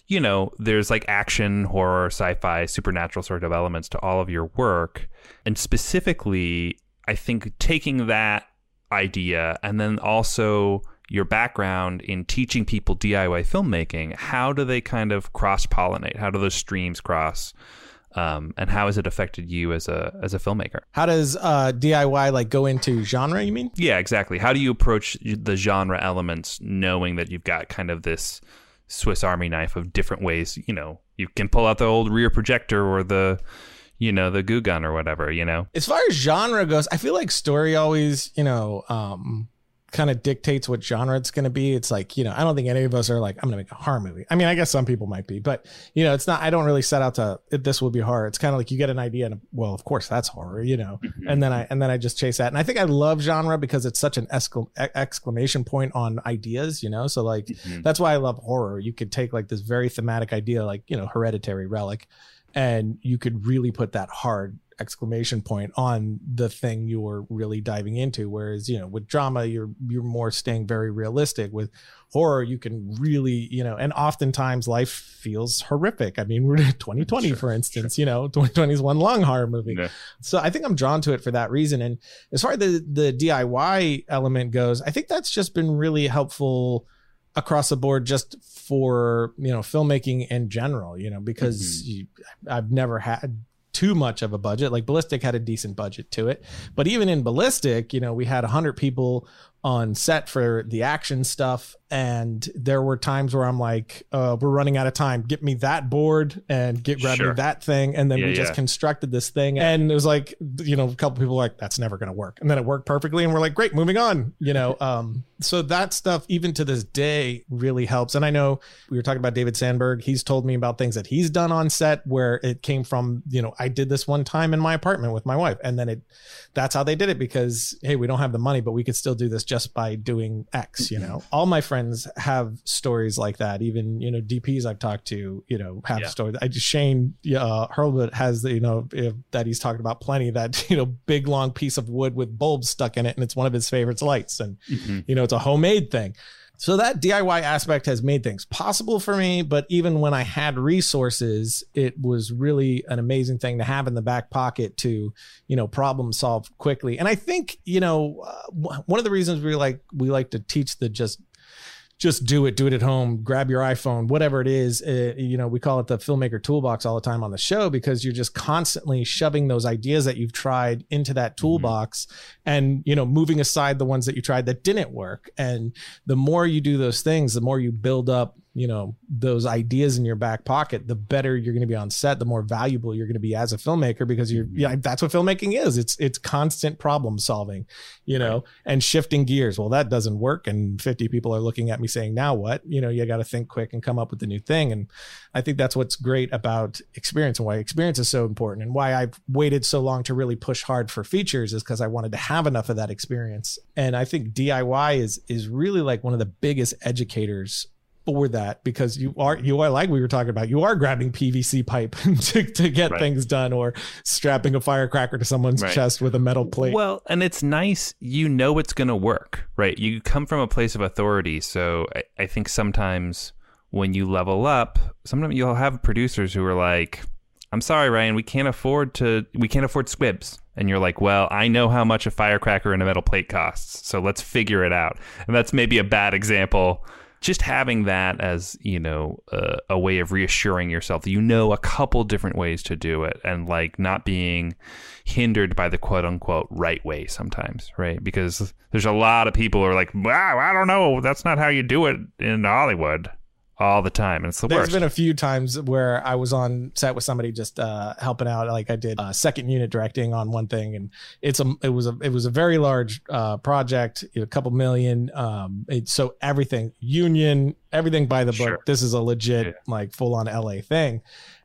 you know there's like action, horror, sci-fi, supernatural sort of elements to all of your work, and specifically, I think taking that idea and then also your background in teaching people DIY filmmaking, how do they kind of cross pollinate? How do those streams cross? Um, and how has it affected you as a as a filmmaker? How does uh, DIY like go into genre? You mean? Yeah, exactly. How do you approach the genre elements, knowing that you've got kind of this Swiss Army knife of different ways? You know, you can pull out the old rear projector or the, you know, the goo gun or whatever. You know, As far as genre goes, I feel like story always, you know, um, kind of dictates what genre it's going to be. It's like, you know, I don't think any of us are like, I'm going to make a horror movie. I mean, I guess some people might be, but, you know, it's not, I don't really set out to, this will be horror. It's kind of like you get an idea and, well, of course that's horror, you know, mm-hmm. and then I, and then I just chase that. And I think I love genre because it's such an exclamation point on ideas, you know? So like, mm-hmm. that's why I love horror. You could take like this very thematic idea, like, you know, hereditary relic, and you could really put that hard exclamation point on the thing you're really diving into whereas you know with drama you're you're more staying very realistic with horror you can really you know and oftentimes life feels horrific i mean we're 2020 sure, for instance sure. you know 2020 is one long horror movie yeah. so i think i'm drawn to it for that reason and as far as the the diy element goes i think that's just been really helpful across the board just for you know filmmaking in general you know because mm-hmm. you, i've never had too much of a budget. Like Ballistic had a decent budget to it, but even in Ballistic, you know, we had 100 people on set for the action stuff. And there were times where i'm like uh, we're running out of time. Get me that board and get grab sure. me that thing. And then yeah, we just constructed this thing. And it was like you know a couple people were like that's never going to work. And then it worked perfectly. And we're like great moving on you know um so that stuff even to this day really helps. And i know we were talking about david sandberg. He's told me about things that he's done on set where it came from you know i did this one time in my apartment with my wife. And then it that's how they did it because hey we don't have the money but we could still do this just by doing x you know? All my friends have stories like that. Even you know dps i've talked to you know have yeah. stories. I just shane uh hurlbut has the you know if, that he's talked about plenty that you know big long piece of wood with bulbs stuck in it and it's one of his favorites lights. And mm-hmm. you know it's a homemade thing so that DIY aspect has made things possible for me. But even when I had resources, it was really an amazing thing to have in the back pocket to, you know, problem solve quickly. And I think, you know, uh, one of the reasons we like we like to teach the just just do it, do it at home, grab your iPhone, whatever it is. Uh, you know, we call it the filmmaker toolbox all the time on the show because you're just constantly shoving those ideas that you've tried into that mm-hmm. toolbox mm-hmm. and, you know, moving aside the ones that you tried that didn't work. And the more you do those things, the more you build up you know those ideas in your back pocket the better you're going to be on set the more valuable you're going to be as a filmmaker because you're mm-hmm. yeah that's what filmmaking is. It's it's constant problem solving you know right. and shifting gears. Well that doesn't work and 50 people are looking at me saying now what? You know you got to think quick and come up with a new thing and i think that's what's great about experience and why experience is so important and why i've waited so long to really push hard for features is because i wanted to have enough of that experience and i think diy is is really like one of the biggest educators for that because you are mm-hmm. you are like we were talking about you are grabbing PVC pipe to, to get right. things done or strapping a firecracker to someone's right. chest with a metal plate. Well, and it's nice you know it's going to work, right? You come from a place of authority, so I, I think sometimes when you level up, sometimes you'll have producers who are like, "I'm sorry, Ryan, we can't afford to we can't afford squibs." And you're like, well, I know how much a firecracker and a metal plate costs, so let's figure it out. And that's maybe a bad example just having that as you know uh, a way of reassuring yourself that you know a couple different ways to do it and like not being hindered by the quote unquote right way sometimes right? Because there's a lot of people who are like wow i don't know. That's not how you do it in hollywood all the time. And it's the There's worst. There's been a few times where I was on set with somebody just uh, helping out. Like I did uh, second unit directing on one thing, and it's a it was a it was a very large uh, project, a couple million. Um, it, so everything union, everything by the book. Sure. This is a legit yeah. like full on LA thing.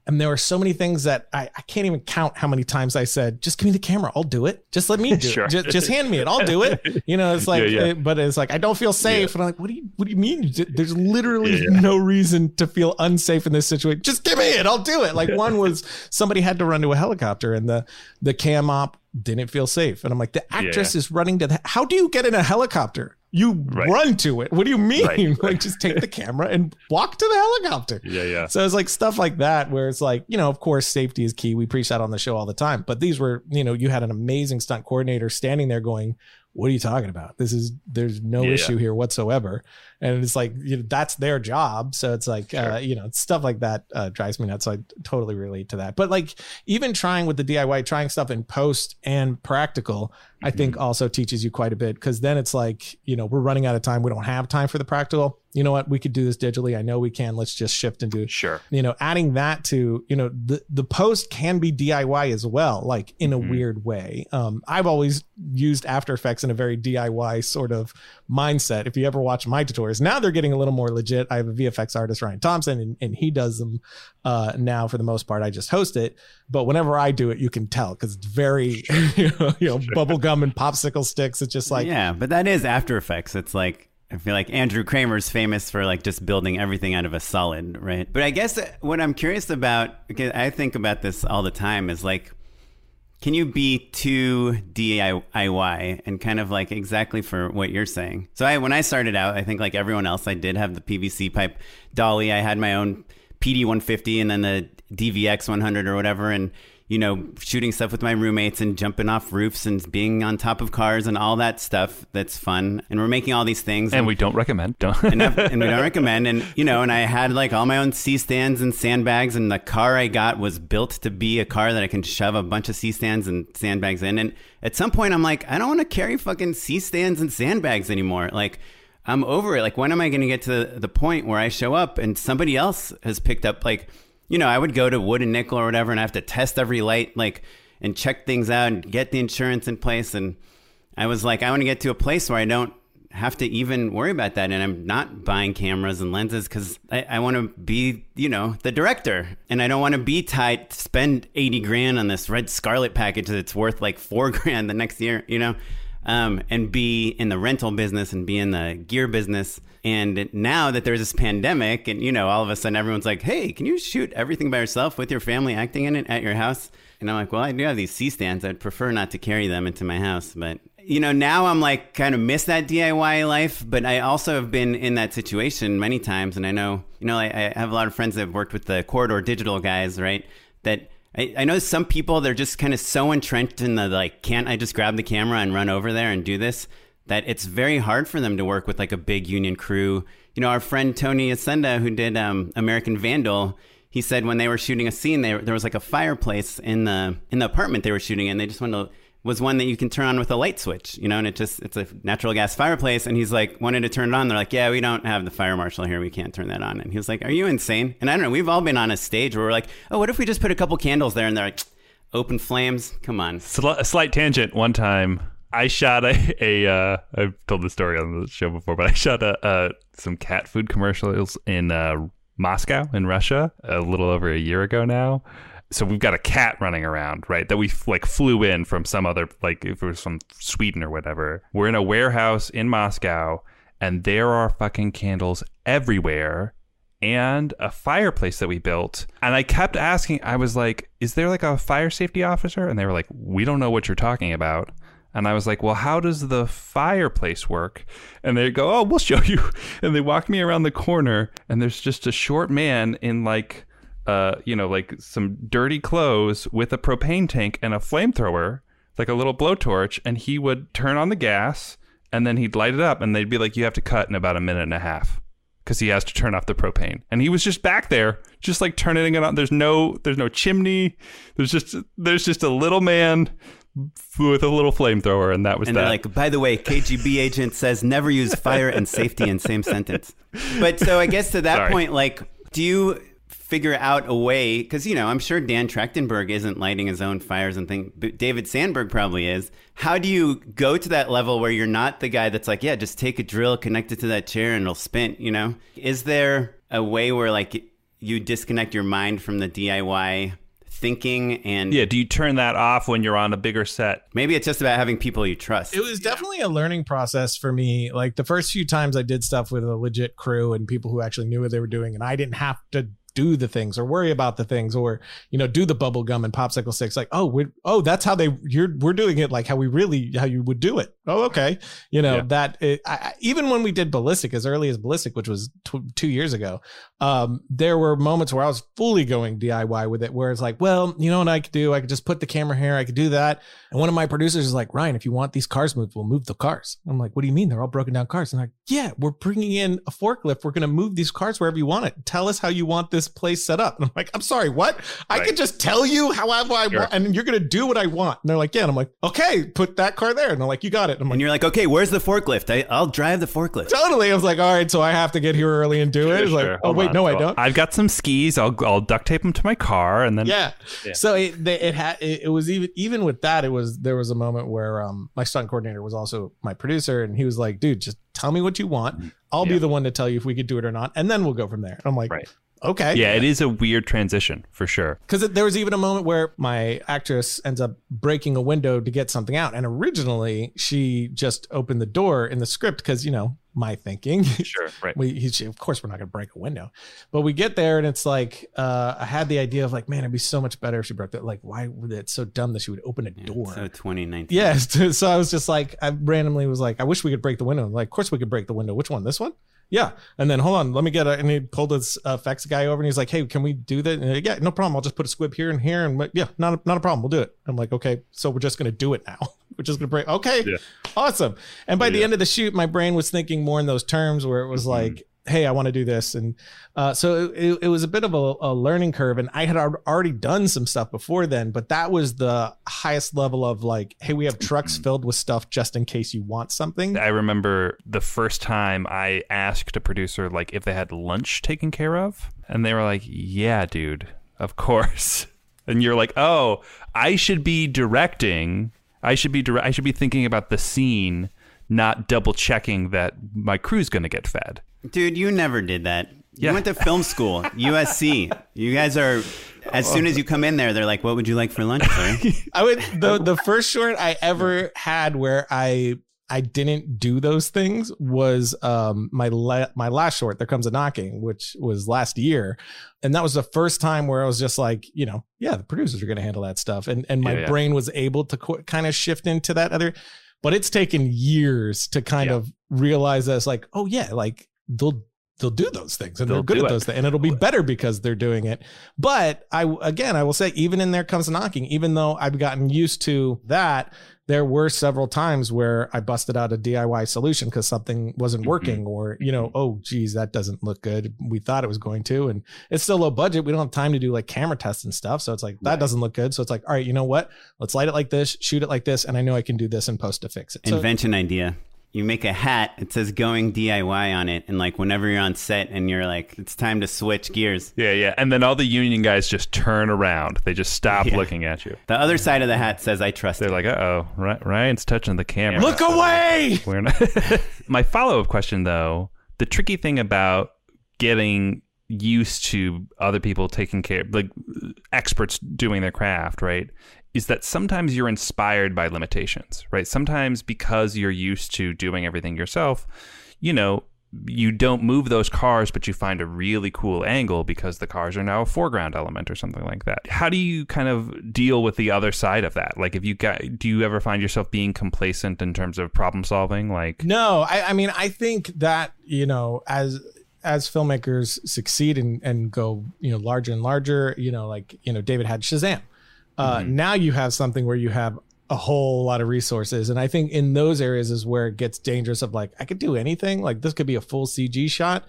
And there were so many things that I, I can't even count how many times I said, just give me the camera. I'll do it. Just let me do sure. it. Just, just, hand me it. I'll do it. You know, it's like, yeah, yeah. It, but it's like, I don't feel safe. Yeah. And I'm like, what do you, what do you mean? There's literally no reason to feel unsafe in this situation. Just give me it. I'll do it. Like one was somebody had to run to a helicopter and the, the cam op didn't feel safe. And I'm like, the actress is running to the, how do you get in a helicopter? you right. run to it. What do you mean? Right, like just take the camera and walk to the helicopter. Yeah, yeah. So it's like stuff like that where it's like, you know, of course safety is key. We preach that on the show all the time. But these were, you know, you had an amazing stunt coordinator standing there going, what are you talking about? This is there's no yeah, issue yeah. here whatsoever. And it's like you know, that's their job. So it's like sure. uh, you know stuff like that uh, drives me nuts. So I totally relate to that. But like even trying with the DIY, trying stuff in post and practical, mm-hmm. I think mm-hmm. also teaches you quite a bit because then it's like you know we're running out of time. We don't have time for the practical you know what, we could do this digitally. I know we can. Let's just shift into Sure. you know adding that to you know the the post can be diy as well like in a Mhm. weird way um i've always used after effects in a very diy sort of mindset if you ever watch my tutorials now they're getting a little more legit. I have a vfx artist ryan thompson and, and he does them uh now for the most part. I just host it. But whenever i do it you can tell because it's very you know, you know bubble gum and popsicle sticks. It's just like yeah, but that is After Effects. It's like I feel like Andrew Kramer's famous for like just building everything out of a solid, right? But I guess what I'm curious about, because I think about this all the time, is like, can you be too DIY and kind of like exactly for what you're saying? So I, when I started out, I think like everyone else, I did have the PVC pipe dolly. I had my own PD 150 and then the DVX 100 or whatever, and you know, shooting stuff with my roommates and jumping off roofs and being on top of cars and all that stuff. That's fun. And we're making all these things. And we don't recommend. Don't. and, and we don't recommend. And you know, and I had like all my own C stands and sandbags, and the car I got was built to be a car that I can shove a bunch of C stands and sandbags in. And at some point, I'm like, I don't want to carry fucking C stands and sandbags anymore. Like. I'm over it. Like, when am I going to get to the point where I show up and somebody else has picked up, like, you know, I would go to Wood and Nickel or whatever and I have to test every light, like, and check things out and get the insurance in place. And I was like, I want to get to a place where I don't have to even worry about that. And I'm not buying cameras and lenses because I, I want to be, you know, the director. And I don't want to be tied, spend 80 grand on this Red Scarlet package that's worth like four grand the next year, you know? Um, and be in the rental business and be in the gear business. And now that there's this pandemic, and you know, all of a sudden everyone's like, "Hey, can you shoot everything by yourself with your family acting in it at your house?" And I'm like, "Well, I do have these C stands. I'd prefer not to carry them into my house, but you know, now I'm like kind of miss that DIY life, but I also have been in that situation many times, and I know, you know, I, I have a lot of friends that have worked with the Corridor Digital guys, right? That I, I know some people they're just kind of so entrenched in the like, can't I just grab the camera and run over there and do this? That it's very hard for them to work with like a big union crew. You know, our friend Tony Yacenda, who did um, American Vandal, he said when they were shooting a scene, they, there was like a fireplace in the in the apartment they were shooting in. They just wanted to was one that you can turn on with a light switch, you know, and it just it's a natural gas fireplace. And he's like wanted to turn it on. They're like, yeah, we don't have the fire marshal here. We can't turn that on. And he was like, are you insane? And I don't know. We've all been on a stage where we're like, oh, what if we just put a couple candles there? And they're like, open flames. Come on. Sli- a slight tangent. One time, I shot a. a uh, I've told the story on the show before, but I shot a, uh, some cat food commercials in uh, Moscow, in Russia, a little over a year ago now. So we've got a cat running around, right? That we like flew in from some other, like if it was from Sweden or whatever. We're in a warehouse in Moscow, and there are fucking candles everywhere and a fireplace that we built. And I kept asking, I was like, is there like a fire safety officer? And they were like, we don't know what you're talking about. And I was like, well, how does the fireplace work? And they go, oh, we'll show you. And they walk me around the corner, and there's just a short man in like, uh, you know, like some dirty clothes with a propane tank and a flamethrower, like a little blowtorch. And he would turn on the gas and then he'd light it up, and they'd be like, you have to cut in about a minute and a half because he has to turn off the propane. And he was just back there, just like turning it on. There's no, there's no chimney. There's just, there's just a little man with a little flamethrower, and that was And that. like, by the way, KGB agent says never use fire and safety in same sentence. But so I guess to that Sorry. point, like, do you figure out a way? Because you know, I'm sure Dan Trachtenberg isn't lighting his own fires and things. But David Sandberg probably is. How do you go to that level where you're not the guy that's like, yeah, just take a drill, connect it to that chair, and it'll spin? You know, is there a way where like you disconnect your mind from the DIY? Thinking and yeah, do you turn that off when you're on a bigger set? maybe it's just about having people you trust. It was definitely a learning process for me. Like the first few times I did stuff with a legit crew and people who actually knew what they were doing, and I didn't have to do the things or worry about the things or you know do the bubble gum and popsicle sticks. Like oh we oh that's how they you're we're doing it like how we really how you would do it. Oh okay. You know Yeah. that it, I, even when we did ballistic as early as ballistic which was tw- two years ago um there were moments where i was fully going diy with it where it's like well you know what i could do? I could just put the camera here. I could do that. And one of my producers is like ryan if you want these cars moved we'll move the cars. I'm like what do you mean? They're all broken down cars. And I'm like yeah we're bringing in a forklift. We're going to move these cars wherever you want it. Tell us how you want this this place set up. And I'm like, I'm sorry, what? I Right. could just tell you how I, I Sure. want, and you're gonna do what I want. And they're like, yeah. And I'm like, okay, put that car there. And they're like, you got it. And I'm like, And you're like, okay, where's the forklift? I, I'll drive the forklift. totally. I was like, all right, so I have to get here early and do it. It's like, Sure, oh hold wait, on. no, I don't. I've got some skis. I'll I'll duct tape them to my car, and then yeah. So it they, it had it, it was even even with that it was there was a moment where um my stunt coordinator was also my producer and he was like, dude, just tell me what you want. I'll be the one to tell you if we could do it or not, and then we'll go from there. I'm like, Right. Okay, yeah, it is a weird transition for sure. because there was even a moment where my actress ends up breaking a window to get something out, and originally she just opened the door in the script because you know my thinking. Sure, right. we he, she- of course we're not gonna break a window, but we get there and it's like uh, I had the idea of like, man, it'd be so much better if she broke that. Like, why would it so dumb that she would open a door? So 2019. Yes. So I was just like, I randomly was like, I wish we could break the window. Like, of course we could break the window. Which one? This one? Yeah. And then hold on, let me get it. And he pulled his uh, effects guy over and he's like, Hey, can we do that? And, yeah, no problem. I'll just put a squib here and here. And yeah, not a, not a problem. We'll do it. I'm like, okay, so we're just gonna do it now. we're just gonna break. Okay, Yeah. awesome. And by the end of the shoot, my brain was thinking more in those terms where it was Mhm. like. Hey, I want to do this, and uh, so it, it, was a bit of a, a learning curve. And I had already done some stuff before then, but that was the highest level of like, hey, we have trucks Mhm. filled with stuff just in case you want something. I remember the first time I asked a producer like if they had lunch taken care of, and they were like, "Yeah, dude, of course." And you're like, "Oh, I should be directing. I should be dire- I should be thinking about the scene, not double checking that my crew's going to get fed." Dude, you never did that. Yeah. You went to film school, USC. You guys are, as soon as you come in there, they're like, what would you like for lunch, sir? I would the the first short I ever had where I I didn't do those things was um my la- my last short there comes a knocking which was last year and that was the first time where I was just like you know yeah the producers are going to handle that stuff and and my Yeah, yeah. brain was able to qu- kind of shift into that other but it's taken years to kind Yeah. of realize that it's like oh yeah like they'll they'll do those things and They'll they're good at it. those things and it'll be better because they're doing it but I again I will say even in there comes knocking even though I've gotten used to that there were several times where I busted out a DIY solution because something wasn't Mhm. working or you know oh geez that doesn't look good we thought it was going to and it's still low budget we don't have time to do like camera tests and stuff so it's like that Right. doesn't look good so it's like all right you know what let's light it like this shoot it like this and I know I can do this and post to fix it so, Invention idea. You make a hat, it says going DIY on it. And like whenever you're on set and you're like, it's time to switch gears, Yeah, yeah. And then all the union guys just turn around. They just stop Yeah. looking at you. the other side of the hat says, I trust They're it. like, "Uh oh, Ryan's touching the camera." look away We're not. My follow up question, though, the tricky thing about getting used to other people taking care, like experts doing their craft, right, is that sometimes you're inspired by limitations, right? Sometimes because you're used to doing everything yourself, you know, you don't move those cars, but you find a really cool angle because the cars are now a foreground element or something like that. How do you kind of deal with the other side of that? Like, if you got, do you ever find yourself being complacent in terms of problem solving? Like, No, I, I mean, I think that you know, as as filmmakers succeed and and go, you know, larger and larger, you know, like you know, David had Shazam. Uh, Now you have something where you have a whole lot of resources, and I think in those areas is where it gets dangerous. Of like, I could do anything. Like this could be a full CG shot.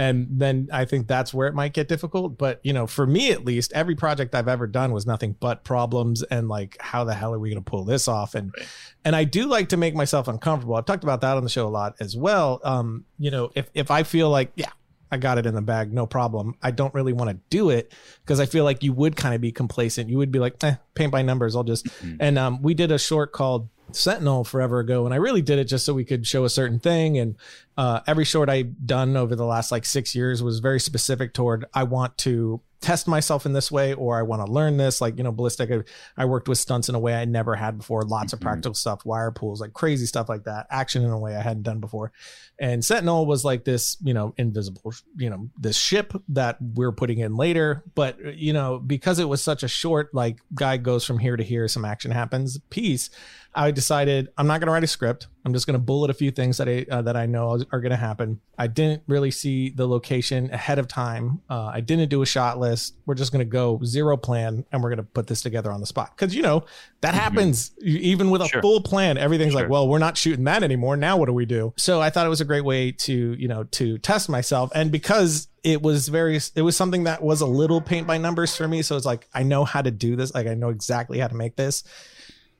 And then I think that's where it might get difficult. But, you know, for me at least, every project I've ever done was nothing but problems and like, how the hell are we going to pull this off? And, and I do like to make myself uncomfortable. I've talked about that on the show a lot as well. Um, you know, if, if I feel like, yeah, I got it in the bag, no problem. I don't really want to do it because I feel like you would kind of be complacent. You would be like, eh, paint by numbers. I'll just, and um, we did a short called Sentinel forever ago, and I really did it just so we could show a certain thing. And uh, every short I'd done over the last like six years was very specific toward I want to test myself in this way or I want to learn this. Like, you know, ballistic, I, I worked with stunts in a way I never had before, lots of Mhm. practical stuff, wire pulls, like crazy stuff like that, action in a way I hadn't done before. And Sentinel was like this, you know, invisible, you know, this ship that we're putting in later. But, you know, because it was such a short, like, guy goes from here to here, some action happens piece. I decided I'm not going to write a script. I'm just going to bullet a few things that I uh, that I know are going to happen. I didn't really see the location ahead of time. Uh, I didn't do a shot list. We're just going to go zero plan and we're going to put this together on the spot. Cause you know, that mm-hmm. happens even with a sure. full plan. Everything's sure. like, well, we're not shooting that anymore. Now what do we do? So I thought it was a great way to, you know, to test myself. And because it was very, it was something that was a little paint by numbers for me. So it's like, I know how to do this. Like I know exactly how to make this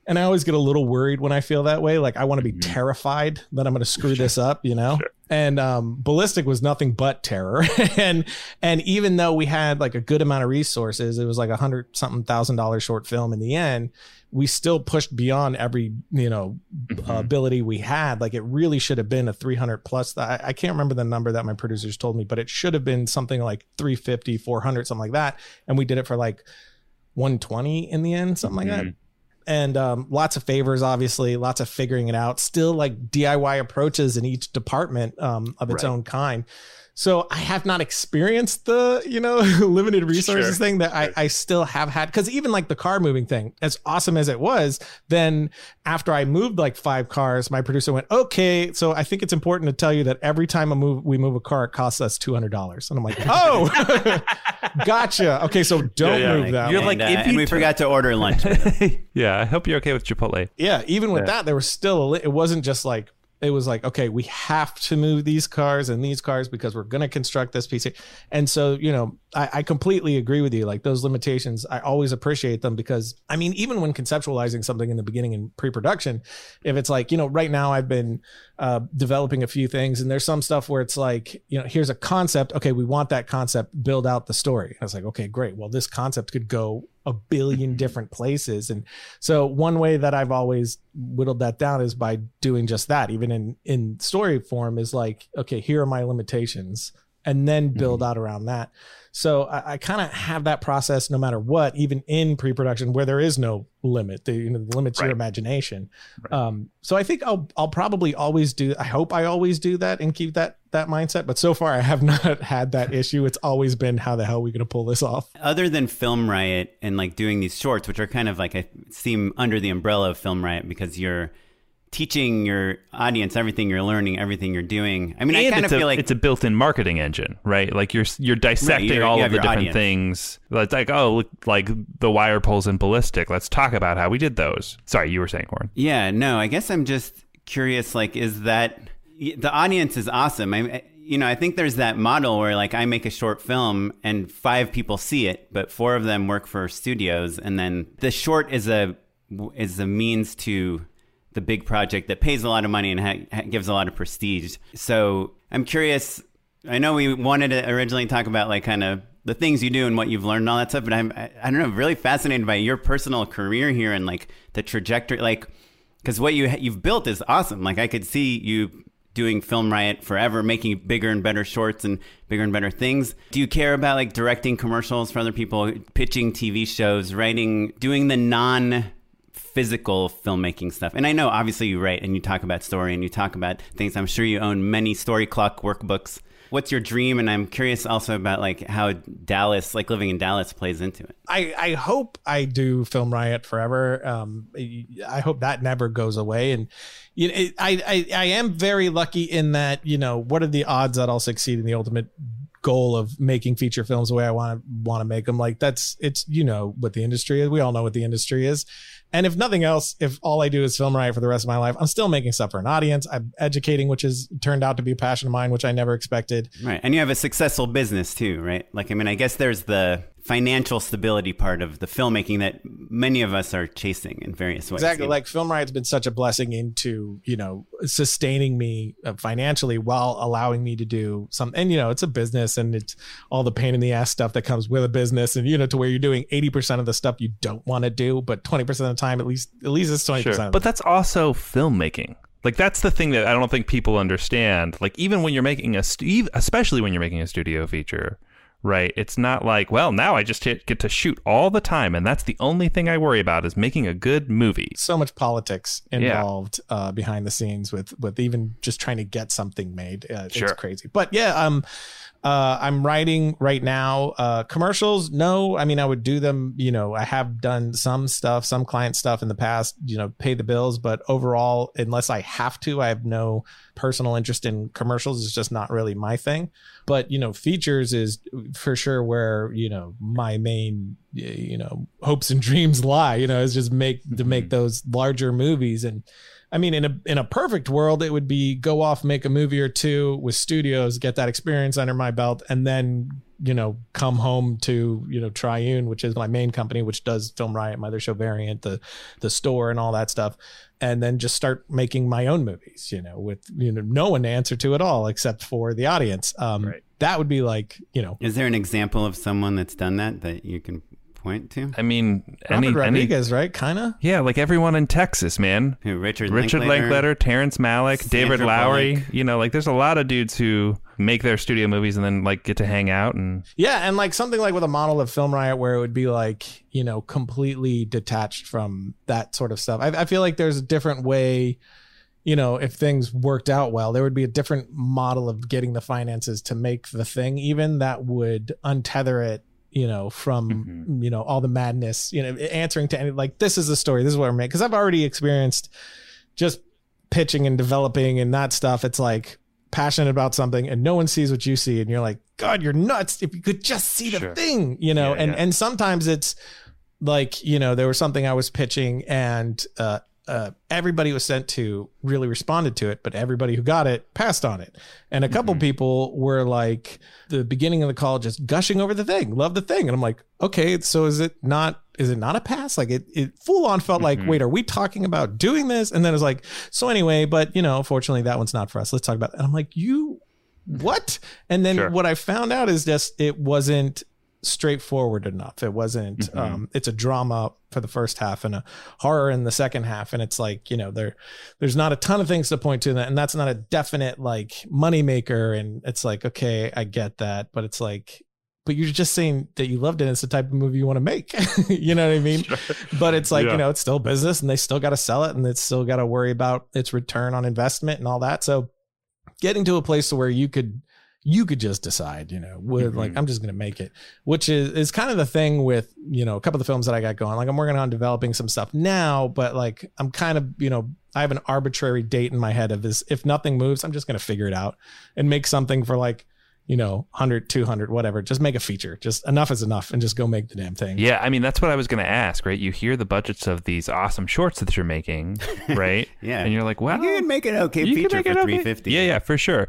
and I always get a little worried when I feel that way. Like I want to be mm-hmm. terrified that I'm going to screw sure. this up, you know. Sure. And um, ballistic was nothing but terror. and and even though we had like a good amount of resources, it was like a hundred something thousand dollar short film in the end. We still pushed beyond every you know mm-hmm. ability we had. Like it really should have been a 300 plus. I, I can't remember the number that my producers told me, but it should have been something like 350, 400, something like that. And we did it for like 120 in the end, something mm-hmm. like that mm-hmm and um, lots of favors, obviously, lots of figuring it out. Still, like DIY approaches in each department um, of its right. own kind. So I have not experienced the, you know, limited resources sure. thing that I, I still have had. Cause even like the car moving thing, as awesome as it was, then after I moved like five cars, my producer went, okay, so I think it's important to tell you that every time a move, we move a car, it costs us $200. And I'm like, oh, gotcha. Okay. So don't yeah, yeah. move that. You're like, and, uh, if you and we t- forgot to order lunch. yeah. I hope you're okay with Chipotle. Yeah. Even with yeah. that, there was still, a, it wasn't just like, it was like okay we have to move these cars and these cars because we're going to construct this piece and so you know I, I, completely agree with you. Like those limitations i always appreciate them because i mean even when conceptualizing something in the beginning in pre-production if it's like you know right now i've been uh, developing a few things. And there's some stuff where it's like you know here's a concept. Okay we want that concept. Build out the story. I was like okay great. Well this concept could go a billion different places. And so one way that I've always whittled that down is by doing just that, even in in story form, is like, okay, here are my limitations, and then build mm-hmm. out around that. So I, I kind of have that process no matter what, even in pre-production where there is no limit. The you know the limits right. your imagination. Right. Um, so I think I'll I'll probably always do. I hope I always do that and keep that that mindset. But so far I have not had that issue. It's always been how the hell are we going to pull this off? Other than Film Riot and like doing these shorts, which are kind of like I seem under the umbrella of Film Riot because you're teaching your audience everything you're learning, everything you're doing. I mean, and I kind of feel like it's a built-in marketing engine, right? Like you're you're dissecting right, you're, all of the different audience. things. It's like oh, look, like the wire pulls and ballistic. Let's talk about how we did those. Sorry, you were saying, Oren. Yeah, no, I guess I'm just curious. Like, is that the audience is awesome? I, you know, I think there's that model where like I make a short film and five people see it, but four of them work for studios, and then the short is a is a means to the big project that pays a lot of money and ha- gives a lot of prestige. So I'm curious. I know we wanted to originally talk about like kind of the things you do and what you've learned and all that stuff, but I'm I, I don't know, really fascinated by your personal career here and like the trajectory, like because what you you've built is awesome. Like I could see you doing Film Riot forever, making bigger and better shorts and bigger and better things. Do you care about like directing commercials for other people, pitching TV shows, writing, doing the non physical filmmaking stuff. And I know obviously you write and you talk about story and you talk about things. I'm sure you own many story clock workbooks. What's your dream? And I'm curious also about like how Dallas, like living in Dallas, plays into it. I, I hope I do Film Riot forever. Um, I hope that never goes away. And you know, it, I, I I am very lucky in that you know what are the odds that I'll succeed in the ultimate goal of making feature films the way I want to want to make them. Like that's it's you know what the industry is. We all know what the industry is. And if nothing else, if all I do is film riot for the rest of my life, I'm still making stuff for an audience. I'm educating, which has turned out to be a passion of mine, which I never expected. Right. And you have a successful business too, right? Like, I mean, I guess there's the financial stability part of the filmmaking that many of us are chasing in various ways. Exactly. Like Film Riot's been such a blessing into, you know, sustaining me uh, financially while allowing me to do some, and, you know, it's a business and it's all the pain in the ass stuff that comes with a business and, you know, to where you're doing 80% of the stuff you don't want to do, but 20% of the time, at least, at least it's 20%. Sure. But that's also filmmaking. Like that's the thing that I don't think people understand. Like even when you're making a, st- especially when you're making a studio feature, right? It's not like, well, now I just get to shoot all the time, and that's the only thing I worry about is making a good movie. So much politics involved yeah. uh, behind the scenes with with even just trying to get something made. Uh, sure. It's crazy, but yeah, um, Uh, I'm writing right now. Uh, commercials, no. I mean, I would do them. You know, I have done some stuff, some client stuff in the past. You know, pay the bills, but overall, unless I have to, I have no personal interest in commercials. It's just not really my thing. But you know, features is for sure where you know my main you know hopes and dreams lie. You know, is just make to make Mhm. those larger movies and. I mean, in a in a perfect world, it would be go off, make a movie or two with studios, get that experience under my belt, and then you know come home to you know Triune, which is my main company, which does Film Riot, my other show Variant, the the store, and all that stuff, and then just start making my own movies. You know, with you know no one to answer to at all except for the audience. Um, Right. That would be like you know Is there an example of someone that's done that that you can point to? I mean, Robert any, any Rodriguez, right? Kind of. yeah, like everyone in Texas, man. Who Richard Richard Linklater? Linklater, Terrence Malick, David Sandra Lowery. Bullock. You know, like there's a lot of dudes who make their studio movies and then like get to hang out and Yeah, and like something like with a model of Film Riot where it would be like, you know, completely detached from that sort of stuff. I, I feel like there's a different way, you know, if things worked out well, there would be a different model of getting the finances to make the thing, even that would untether it, you know, from, Mhm. you know, all the madness, you know, answering to any, like, this is the story, this is what we're making. Cause I've already experienced just pitching and developing and that stuff. It's like, passionate about something and no one sees what you see and you're like god you're nuts if you could just see the Sure. thing you know Yeah, and yeah. and sometimes it's like you know there was something i was pitching and uh uh, everybody was sent to really responded to it, but everybody who got it passed on it. And a couple Mhm. people were like, the beginning of the call, just gushing over the thing, love the thing. And I'm like, okay, so is it not, is it not a pass? Like it, it full on felt like, Mhm. wait, are we talking about doing this? And then it's like, so anyway, but you know, fortunately that one's not for us. Let's talk about it. And I'm like, you, what? And then Sure. what I found out is just, it wasn't straightforward enough. It wasn't, Mhm. um, it's a drama for the first half and a horror in the second half. And it's like, you know, there, there's not a ton of things to point to that. And that's not a definite like moneymaker. And it's like, okay, I get that. But it's like, but you're just saying that you loved it. and It's the type of movie you want to make. you know what I mean? But it's like, Yeah. you know, it's still business and they still got to sell it and it's still got to worry about its return on investment and all that. So getting to a place where you could, you could just decide, you know, with like, Mhm. I'm just going to make it, which is, is kind of the thing with, you know, a couple of the films that I got going. Like I'm working on developing some stuff now, but like I'm kind of, you know, I have an arbitrary date in my head of this. If nothing moves, I'm just going to figure it out and make something for like, you know, 100, 200, whatever. Just make a feature. Just enough is enough and just go make the damn thing. Yeah, I mean that's what I was going to ask, right? You hear the budgets of these awesome shorts that you're making, right? Yeah. and you're like, "Wow, you can make an okay feature for it okay. 350. Yeah, yeah, for sure.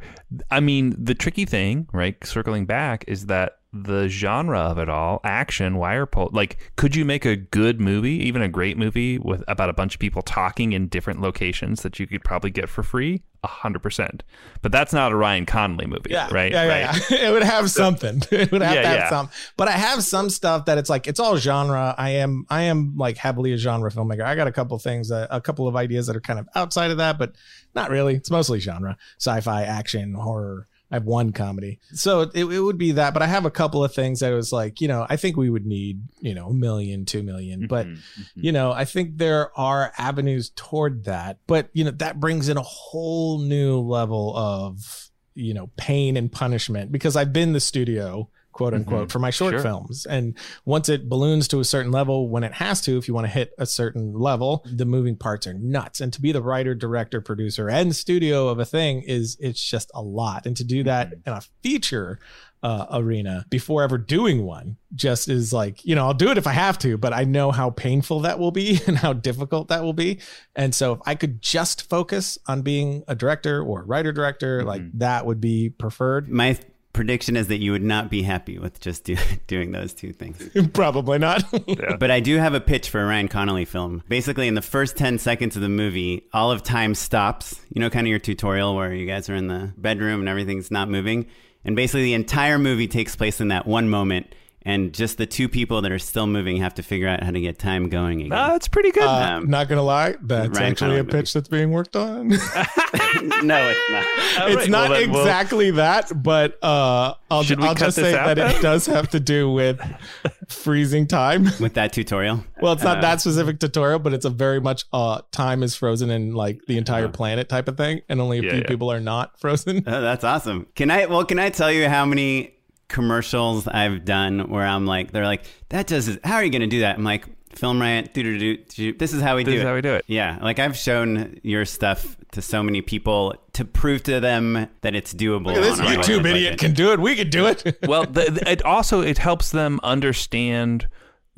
I mean, the tricky thing, right? Circling back, is that the genre of it all, action, wire pull. Like, could you make a good movie, even a great movie, with about a bunch of people talking in different locations that you could probably get for free? A hundred percent. But that's not a Ryan Connolly movie, Yeah, right? Yeah, yeah, right. yeah. it would have something. It would have Yeah, have yeah. some. But I have some stuff that it's like it's all genre. I am I am like heavily a genre filmmaker. I got a couple things a couple of ideas that are kind of outside of that, but not really. It's mostly genre, sci-fi, action, horror. I have one comedy, so it, it would be that. But I have a couple of things that was like, you know, I think we would need, you know, a million, two million, but Mhm, mhm. you know i think there are avenues toward that but you know that brings in a whole new level of you know pain and punishment because i've been the studio quote unquote Mhm. for my short Sure. films and once it balloons to a certain level when it has to if you want to hit a certain level the moving parts are nuts and to be the writer director producer and studio of a thing is it's just a lot and to do that in a feature uh, arena before ever doing one just is like you know i'll do it if i have to but i know how painful that will be and how difficult that will be and so if i could just focus on being a director or writer director like Mhm. that would be preferred My th- prediction is that you would not be happy with just do- doing those two things. probably not Yeah. But I do have a pitch for a Ryan Connolly film. Basically, in the first 10 seconds of the movie, all of time stops. You know, kind of your tutorial where you guys are in the bedroom and everything's not moving. And basically, the entire movie takes place in that one moment. And just the two people that are still moving have to figure out how to get time going again. That's pretty good. Uh, Um, not gonna lie, that's Ryan actually a Connolly pitch that's being worked on. no, it's not. All it's right, not well then we'll- exactly that, but uh, I'll, we I'll cut just this say out that it does have to do with freezing time. With that tutorial, Well, it's not Uh, that specific tutorial, but it's a very much uh, time is frozen in like the entire Uh-huh. planet type of thing, and only a Yeah, few yeah. people are not frozen. Oh, that's awesome. Can I? Well, can I tell you how many commercials I've done where I'm like, they're like, that does. How are you going to do that? I'm like, Film doo. This is how we This do is it. how we do it. Yeah, like I've shown your stuff to so many people to prove to them that it's doable. this on a YouTube budget. idiot can do it. We can do it. well, the, the- it also it helps them understand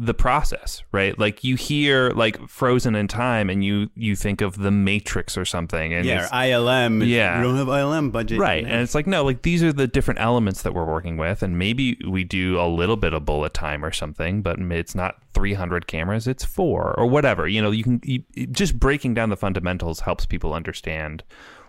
the process, right? Like you hear like Frozen in time, and you you think of the Matrix or something, and Yeah, ILM. Yeah. we don't have ILM budget. right, and it's like no, like these are the different elements that we're working with, and maybe we do a little bit of bullet time or something, but it's not 300 cameras, it's four or whatever. You know, you can you, just breaking down the fundamentals helps people understand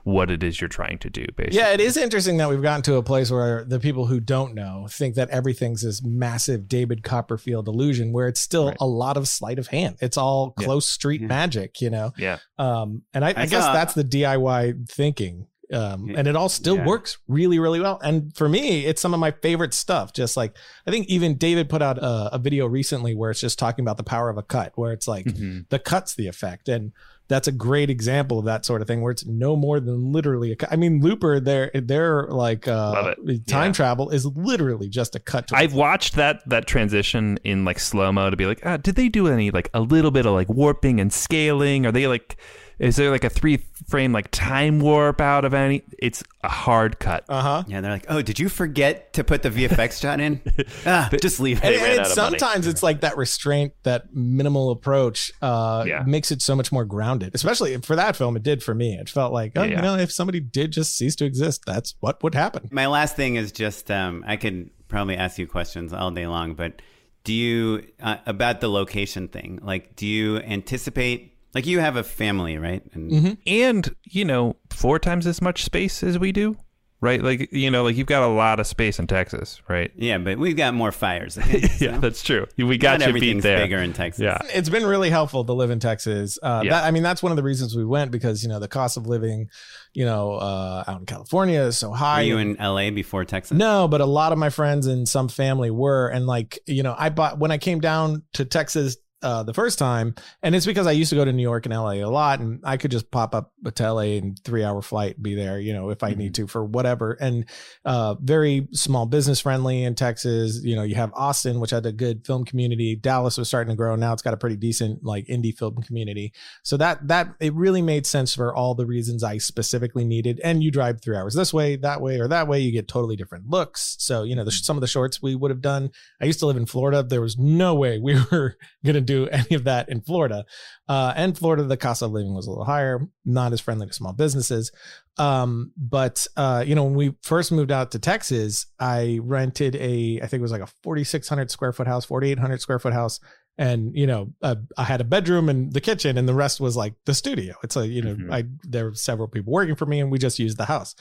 what it is you're trying to do. Basically, Yeah, it is interesting that we've gotten to a place where the people who don't know think that everything's this massive David Copperfield illusion, where it's still Right. a lot of sleight of hand. It's all Yeah. close street Yeah. magic, you know. yeah. Um, and I, I, I guess saw- that's the DIY thinking. Um, and it all still Yeah. works really, really well. And for me, it's some of my favorite stuff. Just like I think even David put out a, a video recently where it's just talking about the power of a cut, where it's like Mhm. the cut's the effect. And that's a great example of that sort of thing where it's no more than literally a cut. I mean, Looper, their their like uh time Yeah. travel is literally just a cut to I've watched that that transition in like slow mo to be like, ah, did they do any like a little bit of like warping and scaling? Are they like, is there like a three frame like time warp out of any? It's a hard cut. uh-huh. Yeah, they're like, oh, did you forget to put the VFX shot in? ah, just leave it. ran and it's sometimes it's like that restraint, that minimal approach, uh, Yeah. makes it so much more grounded. Especially for that film, it did for me. It felt like, oh, Yeah, yeah. you know, if somebody did just cease to exist, that's what would happen. My last thing is just um, I could probably ask you questions all day long, but do you uh, about the location thing? Like, do you anticipate? Like, you have a family, right? And Mm-hmm. And you know, four times as much space as we do, right? Like you know, like you've got a lot of space in Texas, right? yeah, but we've got more fires. Yeah, that's true. We got Not you beat there. bigger in Texas. Yeah. It's been really helpful to live in Texas. Uh, Yeah. that, I mean, that's one of the reasons we went because, you know, the cost of living, you know, uh, out in California is so high. Are you in LA before Texas? No, but a lot of my friends and some family were. And like, you know, I bought when I came down to Texas uh, the first time, and it's because I used to go to New York and LA a lot, and I could just pop up to LA in three hour flight, be there, you know, if I need to for whatever. And uh, very small business friendly in Texas. You know, you have Austin, which had a good film community. Dallas was starting to grow. Now it's got a pretty decent like indie film community. So that that it really made sense for all the reasons I specifically needed. And you drive three hours this way, that way, or that way, you get totally different looks. So you know, the, some of the shorts we would have done. I used to live in Florida. There was no way we were going to do any of that in Florida. Uh, and Florida, the cost of living was a little higher, not as friendly to small businesses. Um, but uh, you know, when we first moved out to Texas, I rented a, I think it was like a 4,600 square foot house, 4,800 square foot house. And you know, uh, I had a bedroom and the kitchen, and the rest was like the studio. It's a you know, Mhm. I there were several people working for me, and we just used the house.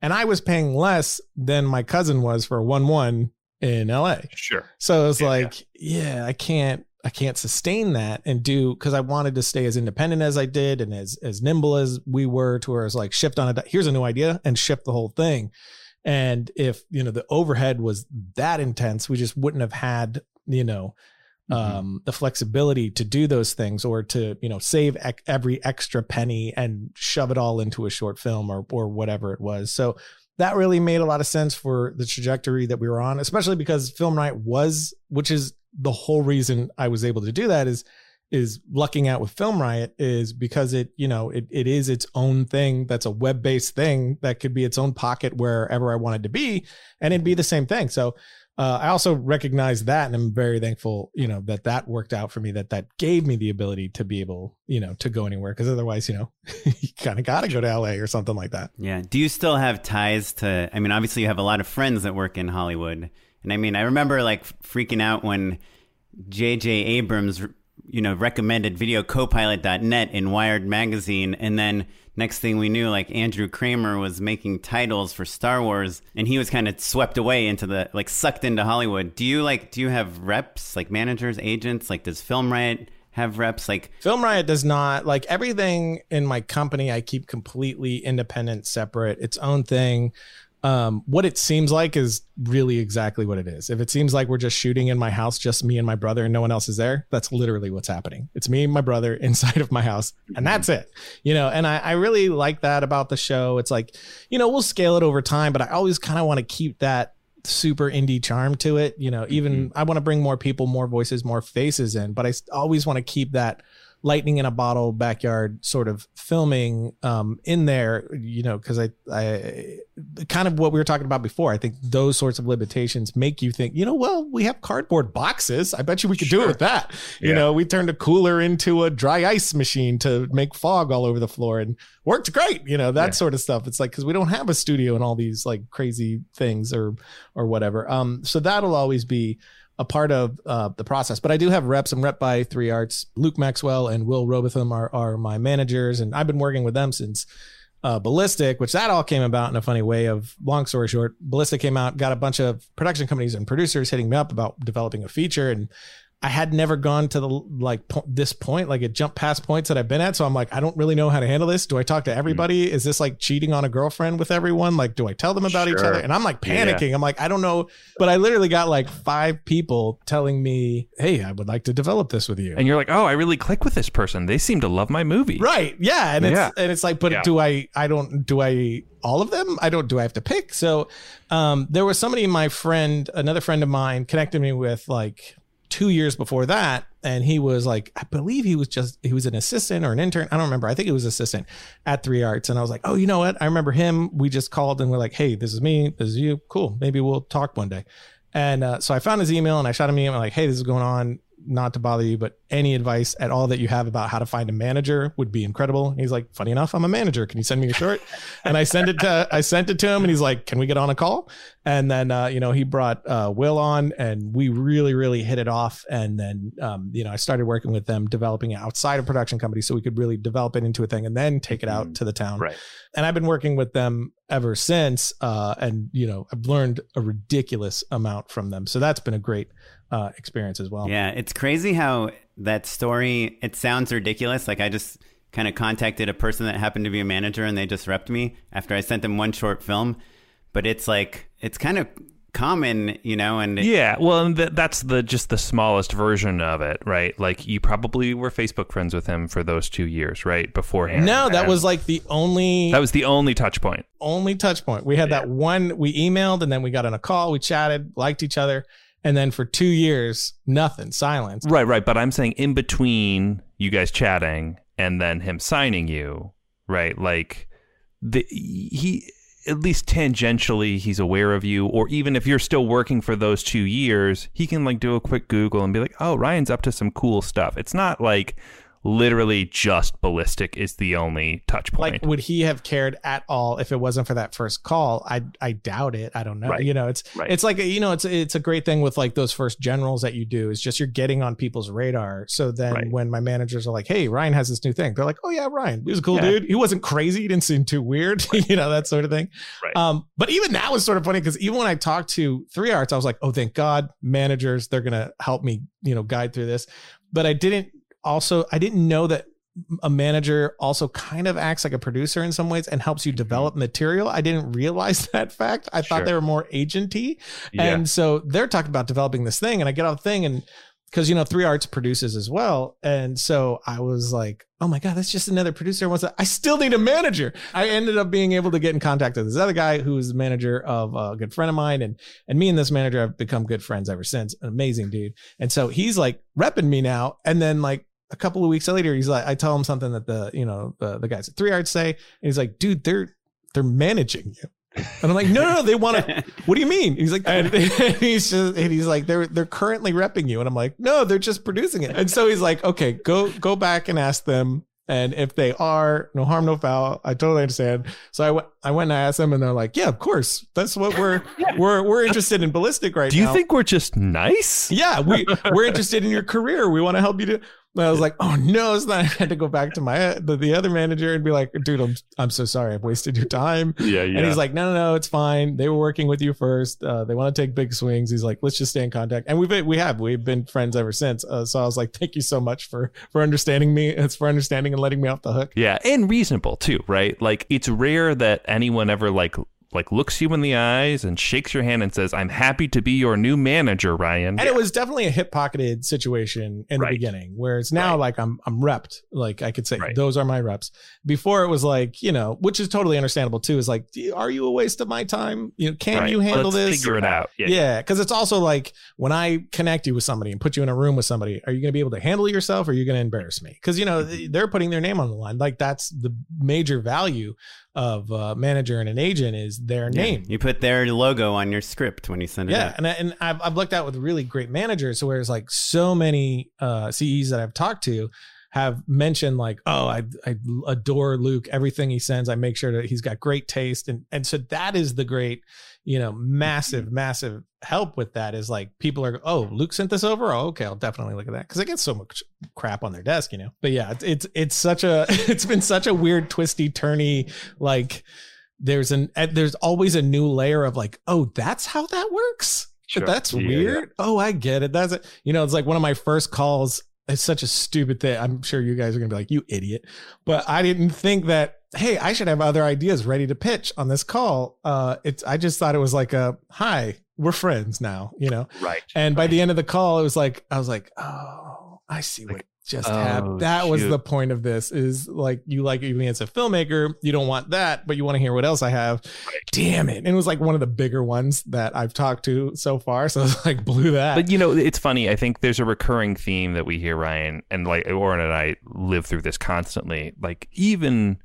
And I was paying less than my cousin was for one one in LA. Sure. So it was Yeah, like, yeah. I can't, I can't sustain that and do because I wanted to stay as independent as I did and as as nimble as we were to where it's like shift on a here's a new idea and shift the whole thing. And if you know the overhead was that intense, we just wouldn't have had you know Mm-hmm. um the flexibility to do those things or to you know save ec- every extra penny and shove it all into a short film or or whatever it was so that really made a lot of sense for the trajectory that we were on especially because Film Riot was which is the whole reason i was able to do that is is lucking out with film riot is because it you know it, it is its own thing that's a web-based thing that could be its own pocket wherever i wanted to be and it'd be the same thing so uh, I also recognize that, and I'm very thankful, you know, that that worked out for me. That that gave me the ability to be able, you know, to go anywhere. Because otherwise, you know, you kind of got to go to LA or something like that. Yeah. Do you still have ties to? I mean, obviously, you have a lot of friends that work in Hollywood, and I mean, I remember like freaking out when J.J. Abrams you know, recommended videocopilot.net in Wired magazine. And then next thing we knew, like Andrew Kramer was making titles for Star Wars and he was kind of swept away into the, like sucked into Hollywood. Do you like, do you have reps, like managers, agents? Like does Film Riot have reps? Like Film Riot does not like everything in my company. I keep completely independent, separate, its own thing um, what it seems like is really exactly what it is. If it seems like we're just shooting in my house, just me and my brother, and no one else is there, that's literally what's happening. It's me and my brother inside of my house, and that's it. You know, and I, I really like that about the show. It's like, you know, we'll scale it over time, but I always kind of want to keep that super indie charm to it. You know, even mm-hmm. I want to bring more people, more voices, more faces in, but I always want to keep that lightning in a bottle backyard sort of filming um, in there, you know, because I, I kind of what we were talking about before. I think those sorts of limitations make you think, you know, well, we have cardboard boxes. I bet you we could sure. do it with that. Yeah. You know, we turned a cooler into a dry ice machine to make fog all over the floor and worked great. You know, that yeah. sort of stuff. It's like because we don't have a studio and all these like crazy things or or whatever. Um, so that'll always be a part of uh, the process. But I do have reps. I'm rep by Three Arts. Luke Maxwell and Will Robotham are, are my managers, and I've been working with them since uh, Ballistic, which that all came about in a funny way. Of long story short, Ballistic came out, got a bunch of production companies and producers hitting me up about developing a feature, and I had never gone to the like po- this point, like it jumped past points that I've been at. So I'm like, I don't really know how to handle this. Do I talk to everybody? Mm. Is this like cheating on a girlfriend with everyone? Like, do I tell them about sure. each other? And I'm like panicking. Yeah. I'm like, I don't know. But I literally got like five people telling me, Hey, I would like to develop this with you. And you're like, Oh, I really click with this person. They seem to love my movie. Right. Yeah. And yeah. it's and it's like, but yeah. do I I don't do I all of them? I don't do I have to pick? So um there was somebody my friend, another friend of mine connected me with like two years before that and he was like i believe he was just he was an assistant or an intern. I don't remember. I think it was assistant at three arts. And i was like oh you know what? I remember him. We just called and we're like hey this is me. This is you. Cool. Maybe we'll talk one day and uh, so i found his email and i shot him an email like hey this is going on not to bother you, but any advice at all that you have about how to find a manager would be incredible. And he's like, funny enough, I'm a manager. Can you send me a short? and I sent it to I sent it to him, and he's like, can we get on a call? And then uh, you know he brought uh, Will on, and we really really hit it off. And then um, you know I started working with them, developing it outside of production company, so we could really develop it into a thing, and then take it out mm-hmm. to the town. Right. And I've been working with them ever since. Uh, and you know I've learned a ridiculous amount from them. So that's been a great uh, experience as well. Yeah, it's crazy how that story. It sounds ridiculous. Like I just kind of contacted a person that happened to be a manager, and they just repped me after I sent them one short film. But it's like it's kind of common, you know, and yeah, well, and th- that's the just the smallest version of it, right? Like you probably were Facebook friends with him for those two years, right? Beforehand. No, that was like the only. That was the only touch point. Only touch point. We had yeah. that one. We emailed, and then we got on a call. We chatted, liked each other, and then for two years, nothing, silence. Right, right. But I'm saying in between you guys chatting and then him signing you, right? Like the he at least tangentially he's aware of you or even if you're still working for those 2 years, he can like do a quick google and be like, "Oh, Ryan's up to some cool stuff." It's not like literally just ballistic is the only touch point. Like, would he have cared at all if it wasn't for that first call? I I doubt it. I don't know. Right. You know, it's right. it's like you know, it's it's a great thing with like those first generals that you do is just you're getting on people's radar. So then right. when my managers are like, "Hey, Ryan has this new thing," they're like, "Oh yeah, Ryan, he was a cool yeah. dude. He wasn't crazy. He didn't seem too weird. you know, that sort of thing." Right. Um, but even that was sort of funny because even when I talked to Three Arts, I was like, "Oh, thank God, managers, they're gonna help me, you know, guide through this." But I didn't also I didn't know that a manager also kind of acts like a producer in some ways and helps you mm-hmm. develop material. I didn't realize that fact. I thought they were more agenty. Yeah. And so they're talking about developing this thing and I get off the thing and because you know three arts produces as well and so i was like oh my god that's just another producer i still need a manager i ended up being able to get in contact with this other guy who's the manager of a good friend of mine and and me and this manager have become good friends ever since an amazing dude and so he's like repping me now and then like a couple of weeks later, he's like, I tell him something that the, you know, the, the guys at Three Arts say. And he's like, dude, they're, they're managing you. And I'm like, no, no, no they want to. What do you mean? He's like, and he's just, and he's like, they're they're currently repping you, and I'm like, no, they're just producing it. And so he's like, okay, go go back and ask them, and if they are, no harm, no foul. I totally understand. So I went, I went and I asked them, and they're like, yeah, of course, that's what we're we're we're interested in ballistic right now. Do you now. think we're just nice? Yeah, we we're interested in your career. We want to help you do But I was like, oh no, it's not. I had to go back to my the, the other manager and be like, dude, I'm I'm so sorry, I've wasted your time. Yeah, yeah. And he's like, no, no, no, it's fine. They were working with you first. Uh, they want to take big swings. He's like, let's just stay in contact. And we've been, we have we've been friends ever since. Uh, so I was like, thank you so much for for understanding me. It's for understanding and letting me off the hook. yeah, and reasonable too, right? Like it's rare that anyone ever like like looks you in the eyes and shakes your hand and says, "I'm happy to be your new manager, Ryan." And it was definitely a hip pocketed situation in Right. the beginning, where it's now Right. like I'm I'm repped. Like I could say Right. those are my reps. Before it was like you know, which is totally understandable too. Is like, are you a waste of my time? You know, can you handle Let's this? Figure it out. Yeah. Yeah, because it's also like when I connect you with somebody and put you in a room with somebody, are you going to be able to handle yourself or are you going to embarrass me? Because, you know, Mm-hmm. they're putting their name on the line. Like that's the major value of a manager and an agent is their Yeah. name. You put their logo on your script when you send it Yeah, out. and I- and I've I've looked out with really great managers, where it's like so many uh, CEs that I've talked to have mentioned like, oh, I I adore Luke. Everything he sends, I make sure that he's got great taste, and and so that is the great, you know, massive massive help with that is like people are oh Luke sent this over? Oh okay I'll definitely look at that. Because I get so much crap on their desk you know? But yeah it's it's, it's such a it's been such a weird twisty turny like there's an eh, there's always a new layer of like oh that's how that works? Sure. that's Yeah, weird? Oh i get it. That's it you know it's like one of my first calls it's such a stupid thing. I'm sure you guys are gonna be like you idiot. But i didn't think that hey i should have other ideas ready to pitch on this call. Uh it's i just thought it was like a hi we're friends now you know? Right. and by the end of the call, it was like I was like, oh, I see what Like, just oh, happened. That was the point of this. Is like you like me as a filmmaker, you don't want that, but you want to hear what else I have. Damn it! And it was like one of the bigger ones that I've talked to so far. So it's like blew that. But you know, it's funny. I think there's a recurring theme that we hear, Ryan, and like Oren and I live through this constantly. Like even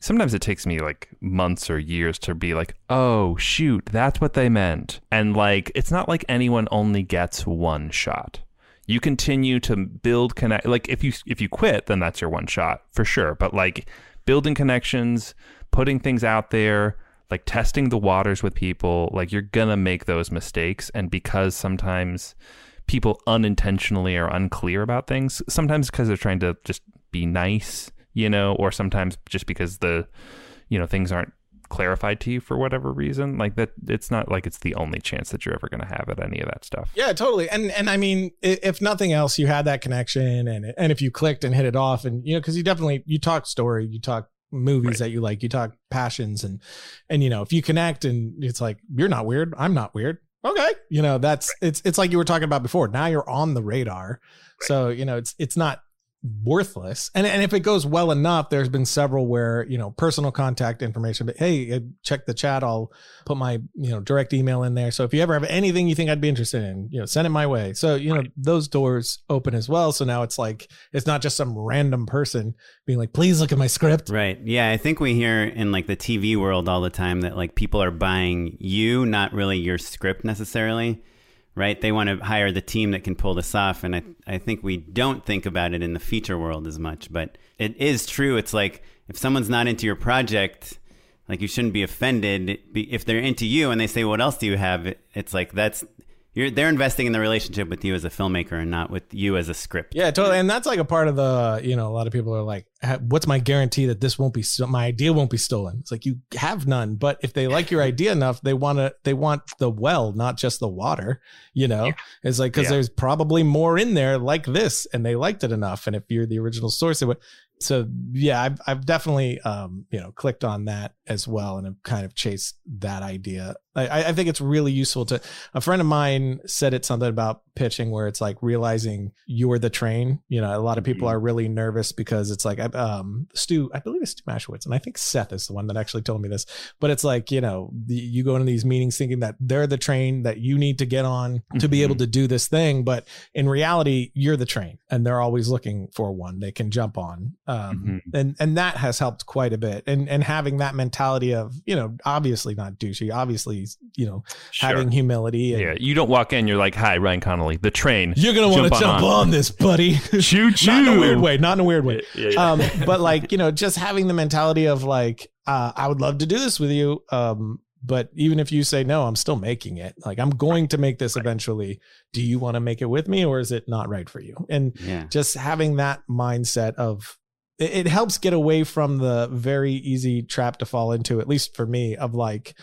sometimes it takes me like months or years to be like, oh shoot, that's what they meant. And like it's not like anyone only gets one shot. You continue to build connect. Like if you if you quit, then that's your one shot for sure. But like building connections, putting things out there, like testing the waters with people, like you're gonna make those mistakes. And because sometimes people unintentionally are unclear about things, sometimes because they're trying to just be nice, you know, or sometimes just because the, you know, things aren't clarified to you for whatever reason. Like that, it's not like it's the only chance that you're ever gonna have at any of that stuff. yeah, totally. And and I mean, if nothing else, you had that connection, and and if you clicked and hit it off, and you know, because you definitely you talk story, you talk movies Right. that you like, you talk passions, and and you know, if you connect, and it's like you're not weird, I'm not weird. Okay, you know, that's it's it's like you were talking about before. Now you're on the radar, so you know, it's it's not worthless. And and if it goes well enough there's been several where you know personal contact information but hey uh, check the chat. I'll put my you know direct email in there. So if you ever have anything you think i'd be interested in you know send it my way. So you know those doors open as well. So now it's like it's not just some random person being like please look at my script. Right. Yeah, I think we hear in like the TV world all the time that like people are buying you, not really your script necessarily. Right? They want to hire the team that can pull this off and I I think we don't think about it in the feature world as much, but it is true. It's like if someone's not into your project, like you shouldn't be offended if they're into you and they say what else do you have? It's like that's you're they're investing in the relationship with you as a filmmaker and not with you as a script. yeah totally and that's like a part of the you know a lot of people are like "Ha- what's my guarantee that this won't be my idea won't be stolen? It's like you have none but if they like your idea enough they want to they want the well not just the water you know? It's like because Yeah. there's probably more in there like this and they liked it enough and if you're the original source it would so yeah I've, I've definitely um you know clicked on that as well and i've kind of chased that idea. I, I think it's really useful to a friend of mine said it something about pitching where it's like realizing you're the train you know? A lot of people Mhm. are really nervous because it's like um stu i believe it's stu maschwitz and i think seth is the one that actually told me this but it's like you know the, you go into these meetings thinking that they're the train that you need to get on to be able to do this thing but in reality you're the train and they're always looking for one they can jump on um Mhm. and and that has helped quite a bit and and having that mentality of you know obviously not douchey obviously you know Sure. having humility and yeah, you don't walk in. You're like, "Hi, Ryan Connolly, the train." you're gonna want to Jump on on this buddy Choo not in a weird way not in a weird way Yeah, yeah. um but like you know just having the mentality of like uh i would love to do this with you um but even if you say no, I'm still making it. Like I'm going to make this eventually. Do you want to make it with me or is it not right for you? And Yeah. just having that mindset of it, it helps get away from the very easy trap to fall into, at least for me, of like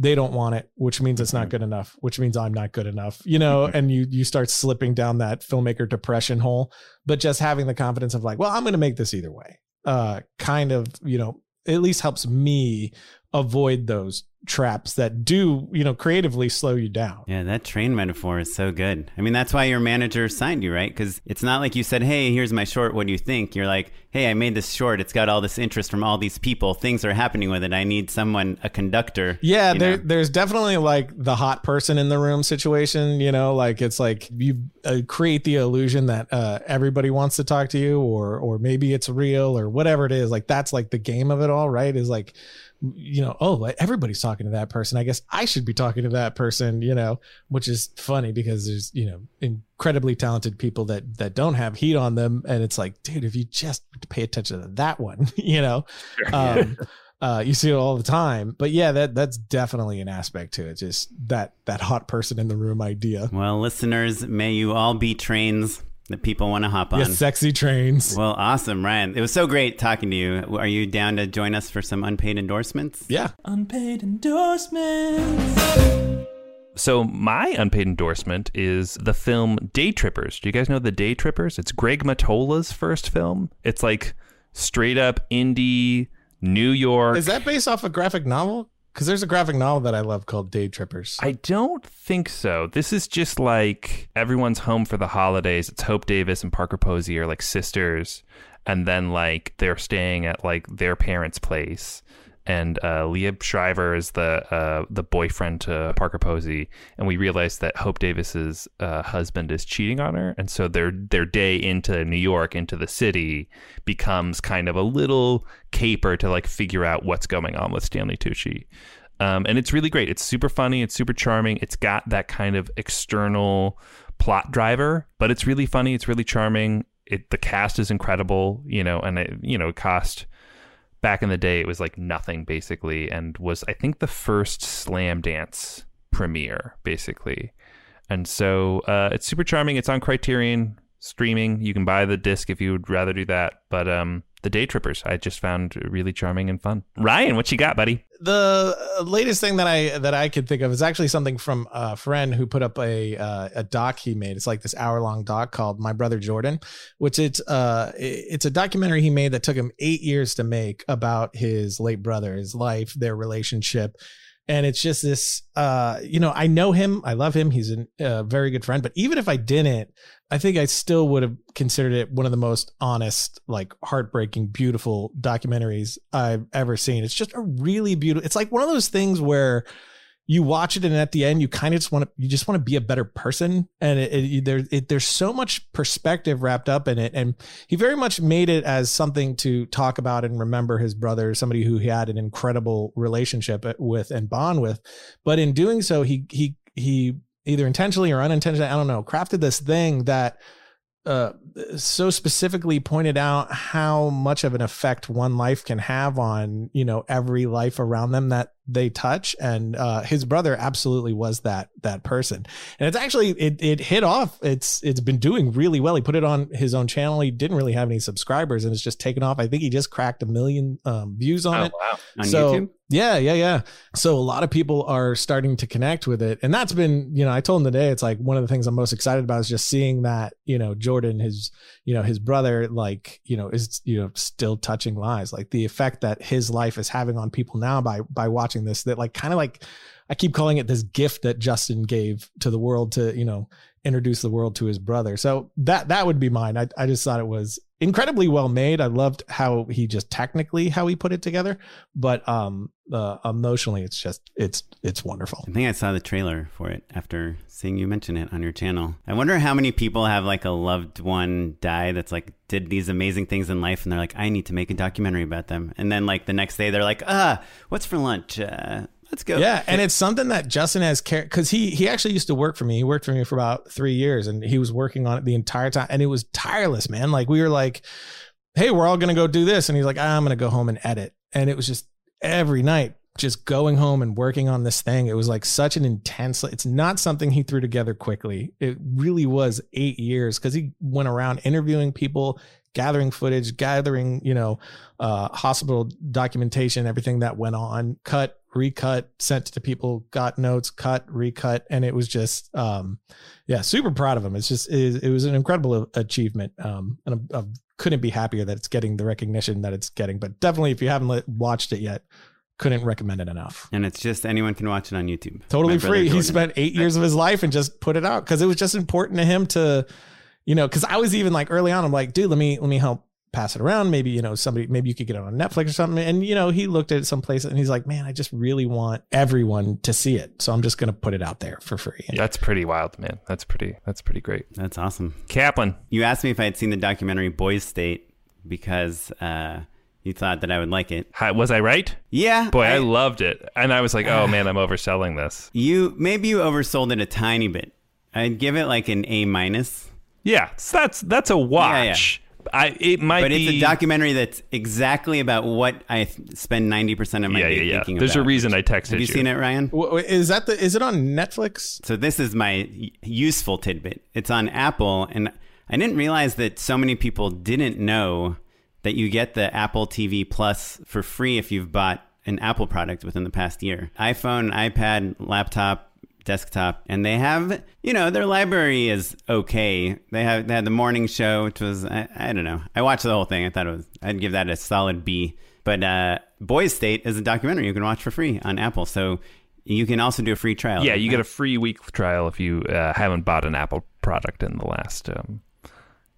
they don't want it, which means it's not good enough, which means I'm not good enough, you know, and you you start slipping down that filmmaker depression hole. But just having the confidence of like, well, I'm gonna make this either way, uh, kind of, you know, at least helps me avoid those traps that do, you know, creatively slow you down. Yeah, that train metaphor is so good. I mean, that's why your manager signed you, right? Because it's not like you said, hey, here's my short. What do you think? You're like, hey, I made this short. It's got all this interest from all these people. Things are happening with it. I need someone, a conductor. Yeah, there, there's definitely like the hot person in the room situation. You know, like it's like you uh, create the illusion that uh, everybody wants to talk to you, or or maybe it's real, or whatever it is. Like that's like the game of it all, right? Is like, you know, oh, everybody's talking to that person. I guess I should be talking to that person. You know, which is funny because there's you know incredibly talented people that that don't have heat on them, and it's like, dude, if you just pay attention to that one, you know. Um, uh, you see it all the time, but yeah, that that's definitely an aspect to it. Just that that hot person in the room idea. Well, listeners, may you all be trains that people want to hop on. Yes, sexy trains. Well, awesome, Ryan. It was so great talking to you. Are you down to join us for some unpaid endorsements? Yeah, Unpaid endorsements. So my unpaid endorsement is the film Day Trippers. Do you guys know the Day Trippers? It's Greg Mottola's first film. It's like straight up indie New York. is that based off a graphic novel? Because there's a graphic novel that I love called Day Trippers. I don't think so. This is just like everyone's home for the holidays. It's Hope Davis and Parker Posey are like sisters, and then like they're staying at like their parents' place. And uh, Liev Schreiber is the uh, the boyfriend to Parker Posey, and we realize that Hope Davis's uh, husband is cheating on her, and so their their day into New York, into the city, becomes kind of a little caper to like figure out what's going on with Stanley Tucci. Um, and it's really great. It's super funny. It's super charming. It's got that kind of external plot driver, but it's really funny. It's really charming. It the cast is incredible, you know, and it you know it cost back in the day it was like nothing basically, and was I think the first Slam Dance premiere basically, and so uh, it's super charming. It's on Criterion streaming. You can buy the disc if you would rather do that, but um. The Day Trippers, I just found really charming and fun. Ryan, what you got, buddy? the latest thing that I that I could think of is actually something from a friend who put up a uh, a doc he made. It's like this hour long doc called My Brother Jordan, which it's uh it's a documentary he made that took him eight years to make about his late brother, his life, their relationship. And it's just this, uh, you know, I know him, I love him. He's a uh, very good friend. But even if I didn't, I think I still would have considered it one of the most honest, like heartbreaking, beautiful documentaries I've ever seen. It's just a really beautiful. It's like one of those things where you watch it and at the end you kind of just want to you just want to be a better person and it, it, there, it, there's so much perspective wrapped up in it and he very much made it as something to talk about and remember his brother somebody who he had an incredible relationship uh, with and bond with but in doing so he he he either intentionally or unintentionally i don't know crafted this thing that uh, so specifically pointed out how much of an effect one life can have on you know every life around them that they touch. And uh, his brother absolutely was that that person. And it's actually it, it hit off. It's it's been doing really well. He put it on his own channel. He didn't really have any subscribers and it's just taken off. I think he just cracked a million um, views on it. wow. On so YouTube? yeah yeah yeah. So a lot of people are starting to connect with it. And that's been you know i told him today it's like one of the things i'm most excited about is just seeing that you know jordan you know his brother like you know is you know still touching lives like the effect that his life is having on people now by by watching this that like kind of like i keep calling it this gift that justin gave to the world to you know introduce the world to his brother so that that would be mine i, I just thought it was incredibly well made i loved how he just technically how he put it together but um uh, emotionally it's just it's it's wonderful I think I saw the trailer for it after seeing you mention it on your channel. I wonder how many people have like a loved one die that's like did these amazing things in life and they're like, I need to make a documentary about them. And then like the next day they're like, ah, what's for lunch? Uh, let's go. Yeah, and it's something that Justin has care because he he actually used to work for me. He worked for me for about three years, and he was working on it the entire time, and it was tireless, man. Like we were like, "Hey, we're all gonna go do this," and he's like, "I'm gonna go home and edit," and it was just every night just going home and working on this thing. It was like such an intense. It's not something he threw together quickly. It really was eight years because he went around interviewing people, gathering footage, gathering you know uh, hospital documentation, everything that went on, cut, recut, sent to people, got notes, cut, recut, and it was just um, yeah, super proud of him. It's just it, it was an incredible achievement, um, and I, I couldn't be happier that it's getting the recognition that it's getting. But definitely, if you haven't watched it yet couldn't recommend it enough. And it's just anyone can watch it on YouTube. Totally free. He spent eight years of his life and just put it out because it was just important to him to, you know, because I was even like early on, I'm like, dude, let me let me help pass it around. Maybe you know somebody, maybe you could get it on Netflix or something. And you know, he looked at it someplace and he's like, man, I just really want everyone to see it, so I'm just gonna put it out there for free. And that's pretty wild, man. That's pretty. That's pretty great. That's awesome. Kaplan, you asked me if I had seen the documentary Boys State because. uh you thought that I would like it. Hi, was I right? Yeah. Boy, I, I, loved it. And I was like, oh man, I'm overselling this. You maybe you oversold it a tiny bit. I'd give it like an A minus. Yeah, so that's that's a watch. Yeah, yeah. I it might but be, it's a documentary that's exactly about what I spend ninety percent of my yeah, day yeah, thinking There's about. a reason I texted you. Have you, you. seen it, Ryan? Is that the? Is it on Netflix? So this is my useful tidbit. It's on Apple, and I didn't realize that so many people didn't know that you get the Apple TV Plus for free if you've bought an Apple product within the past year. iPhone, iPad, laptop, desktop, and they have, you know, their library is okay. They have they had the morning show, which was I, I don't know. I watched the whole thing. I thought it was I'd give that a solid B. But uh, Boys State is a documentary you can watch for free on Apple. So you can also do a free trial. Yeah, you get a free week trial if you uh, haven't bought an Apple product in the last um,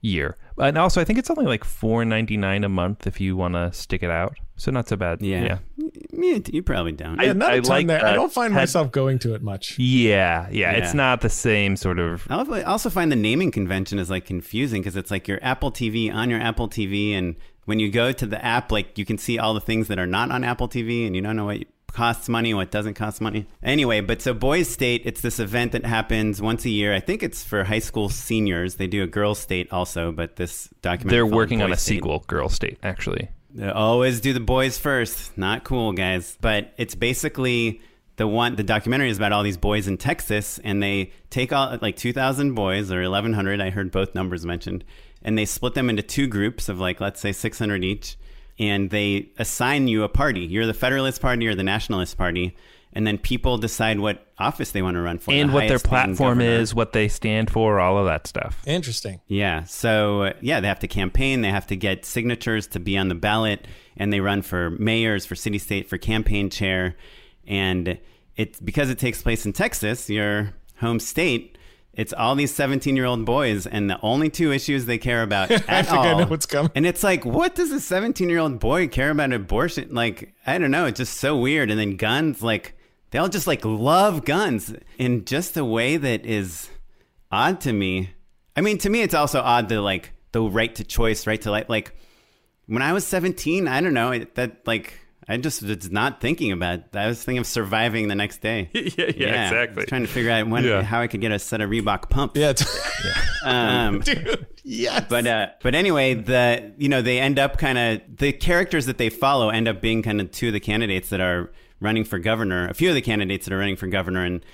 year. And also, I think it's only like four ninety nine a month if you want to stick it out. So not so bad. Yeah, yeah. You, probably don't. I, not I like there. I don't find had, myself going to it much. Yeah, yeah, yeah, It's not the same sort of. I also find the naming convention is like confusing because it's like your Apple TV on your Apple TV, and when you go to the app, like you can see all the things that are not on Apple TV, and you don't know what costs money, what doesn't cost money. Anyway, but so Boys State, it's this event that happens once a year. I think it's for high school seniors. They do a Girls State also, but this documentary. They're working on a State. sequel, Girls State, actually. They always do the boys first. Not cool, guys. But it's basically the one. The documentary is about all these boys in Texas, and they take all like two thousand boys or eleven hundred. I heard both numbers mentioned, and they split them into two groups of like let's say six hundred each and they assign you a party. You're the Federalist Party or the Nationalist Party, and then people decide what office they want to run for, and the what their platform is, what they stand for, all of that stuff. Interesting. Yeah. So yeah, they have to campaign. They have to get signatures to be on the ballot, and they run for mayors, for city state, for campaign chair, and it's because it takes place in Texas, your home state it's all these 17 year old boys, and the only two issues they care about at I think all. I know what's coming. And it's like, what does a 17 year old boy care about abortion? Like, I don't know. It's just so weird. And then guns, like, they all just like love guns in just a way that is odd to me. I mean, to me, it's also odd the like the right to choice, right to like, like when I was 17, I don't know that like I just was not thinking about it. I was thinking of surviving the next day. yeah, yeah, yeah, exactly. trying to figure out when, yeah. how I could get a set of Reebok pumps. Yeah, yeah. um, dude. Yes. But uh, but anyway, the you know they end up kind of the characters that they follow end up being kind of two of the candidates that are running for governor. A few of the candidates that are running for governor, and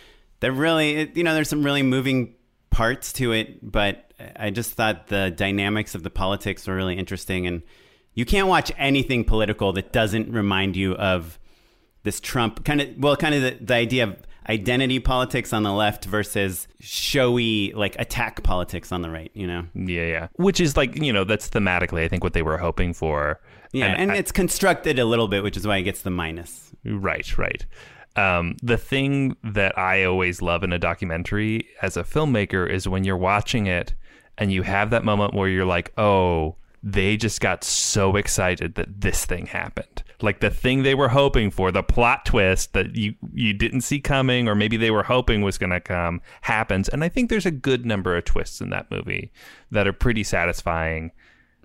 they're really you know there's some really moving parts to it. But I just thought the dynamics of the politics were really interesting and you can't watch anything political that doesn't remind you of this Trump kind of well, kind of the, the idea of identity politics on the left versus showy like attack politics on the right you know yeah yeah which is like you know that's thematically i think what they were hoping for yeah and, and I, it's constructed a little bit which is why it gets the minus right right um, the thing that i always love in a documentary as a filmmaker is when you're watching it and you have that moment where you're like oh they just got so excited that this thing happened. Like the thing they were hoping for, the plot twist that you you didn't see coming or maybe they were hoping was going to come happens. And I think there's a good number of twists in that movie that are pretty satisfying.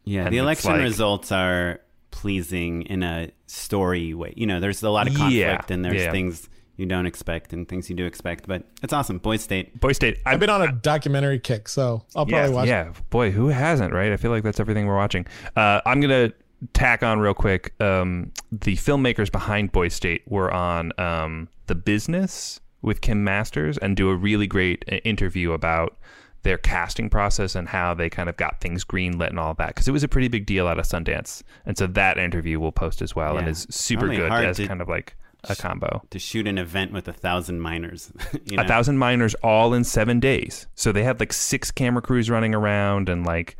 Yeah, the election like, results are pleasing in a story way. You know, there's a lot of conflict yeah, and there's yeah. things you don't expect and things you do expect. But it's awesome. Boy State. Boy State. I've been on a documentary kick, so I'll probably yeah, watch. Yeah, boy, who hasn't? Right? I feel like that's everything we're watching. Uh, I'm gonna tack on real quick. Um, the filmmakers behind Boy State were on um, The Business with Kim Masters and do a really great interview about their casting process and how they kind of got things greenlit and all that because it was a pretty big deal out of Sundance. And so that interview will post as well and is super good as to- kind of like a combo. to shoot an event with a thousand miners. you know? A thousand miners all in seven days. So they had like six camera crews running around and like,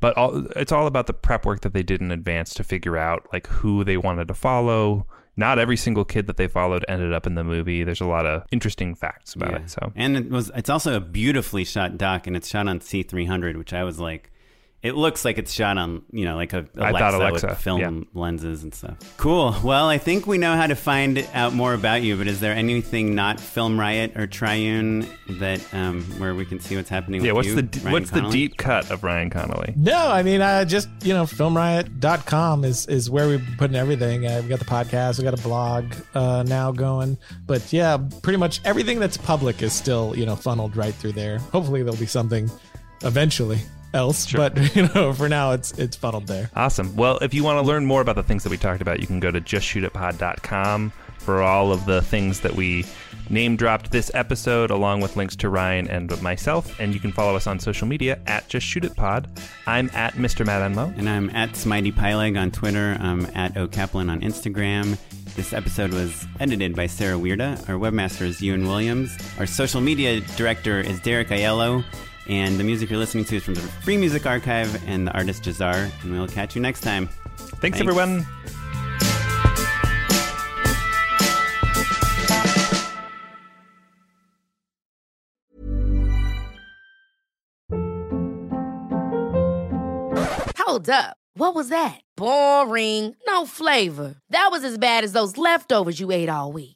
but all, it's all about the prep work that they did in advance to figure out like who they wanted to follow. Not every single kid that they followed ended up in the movie. There's a lot of interesting facts about Yeah. it. So and it was it's also a beautifully shot doc, and it's shot on C300, which I was like, it looks like it's shot on you know like a Alexa, I thought Alexa, with film lenses and stuff. Cool. Well, I think we know how to find out more about you. But is there anything not Film Riot or Triune that um, where we can see what's happening? yeah, with what's you, the Ryan what's the deep cut of Ryan Connolly? No, I mean, uh, just, you know, filmriot.com is, is where we've been putting everything. Uh, we got the podcast, we got a blog uh, now going. But yeah, pretty much everything that's public is still, you know, funneled right through there. Hopefully there'll be something eventually else. But, you know, for now it's it's funneled there. Awesome. Well, if you want to learn more about the things that we talked about, you can go to justshootitpod.com for all of the things that we name dropped this episode, along with links to Ryan and myself. And you can follow us on social media at Just Shoot It Pod. I'm at Mr. Matt Enlow. And I'm at Smitey Pyleg on Twitter. I'm at O Kaplan on Instagram. This episode was edited by Sarah Weirda. Our webmaster is Ewan Williams. Our social media director is Derek Aiello. And the music you're listening to is from the Free Music Archive and the artist Jahzzar. And we'll catch you next time. Thanks, Thanks. everyone. Hold up. What was that? Boring. No flavor. That was as bad as those leftovers you ate all week.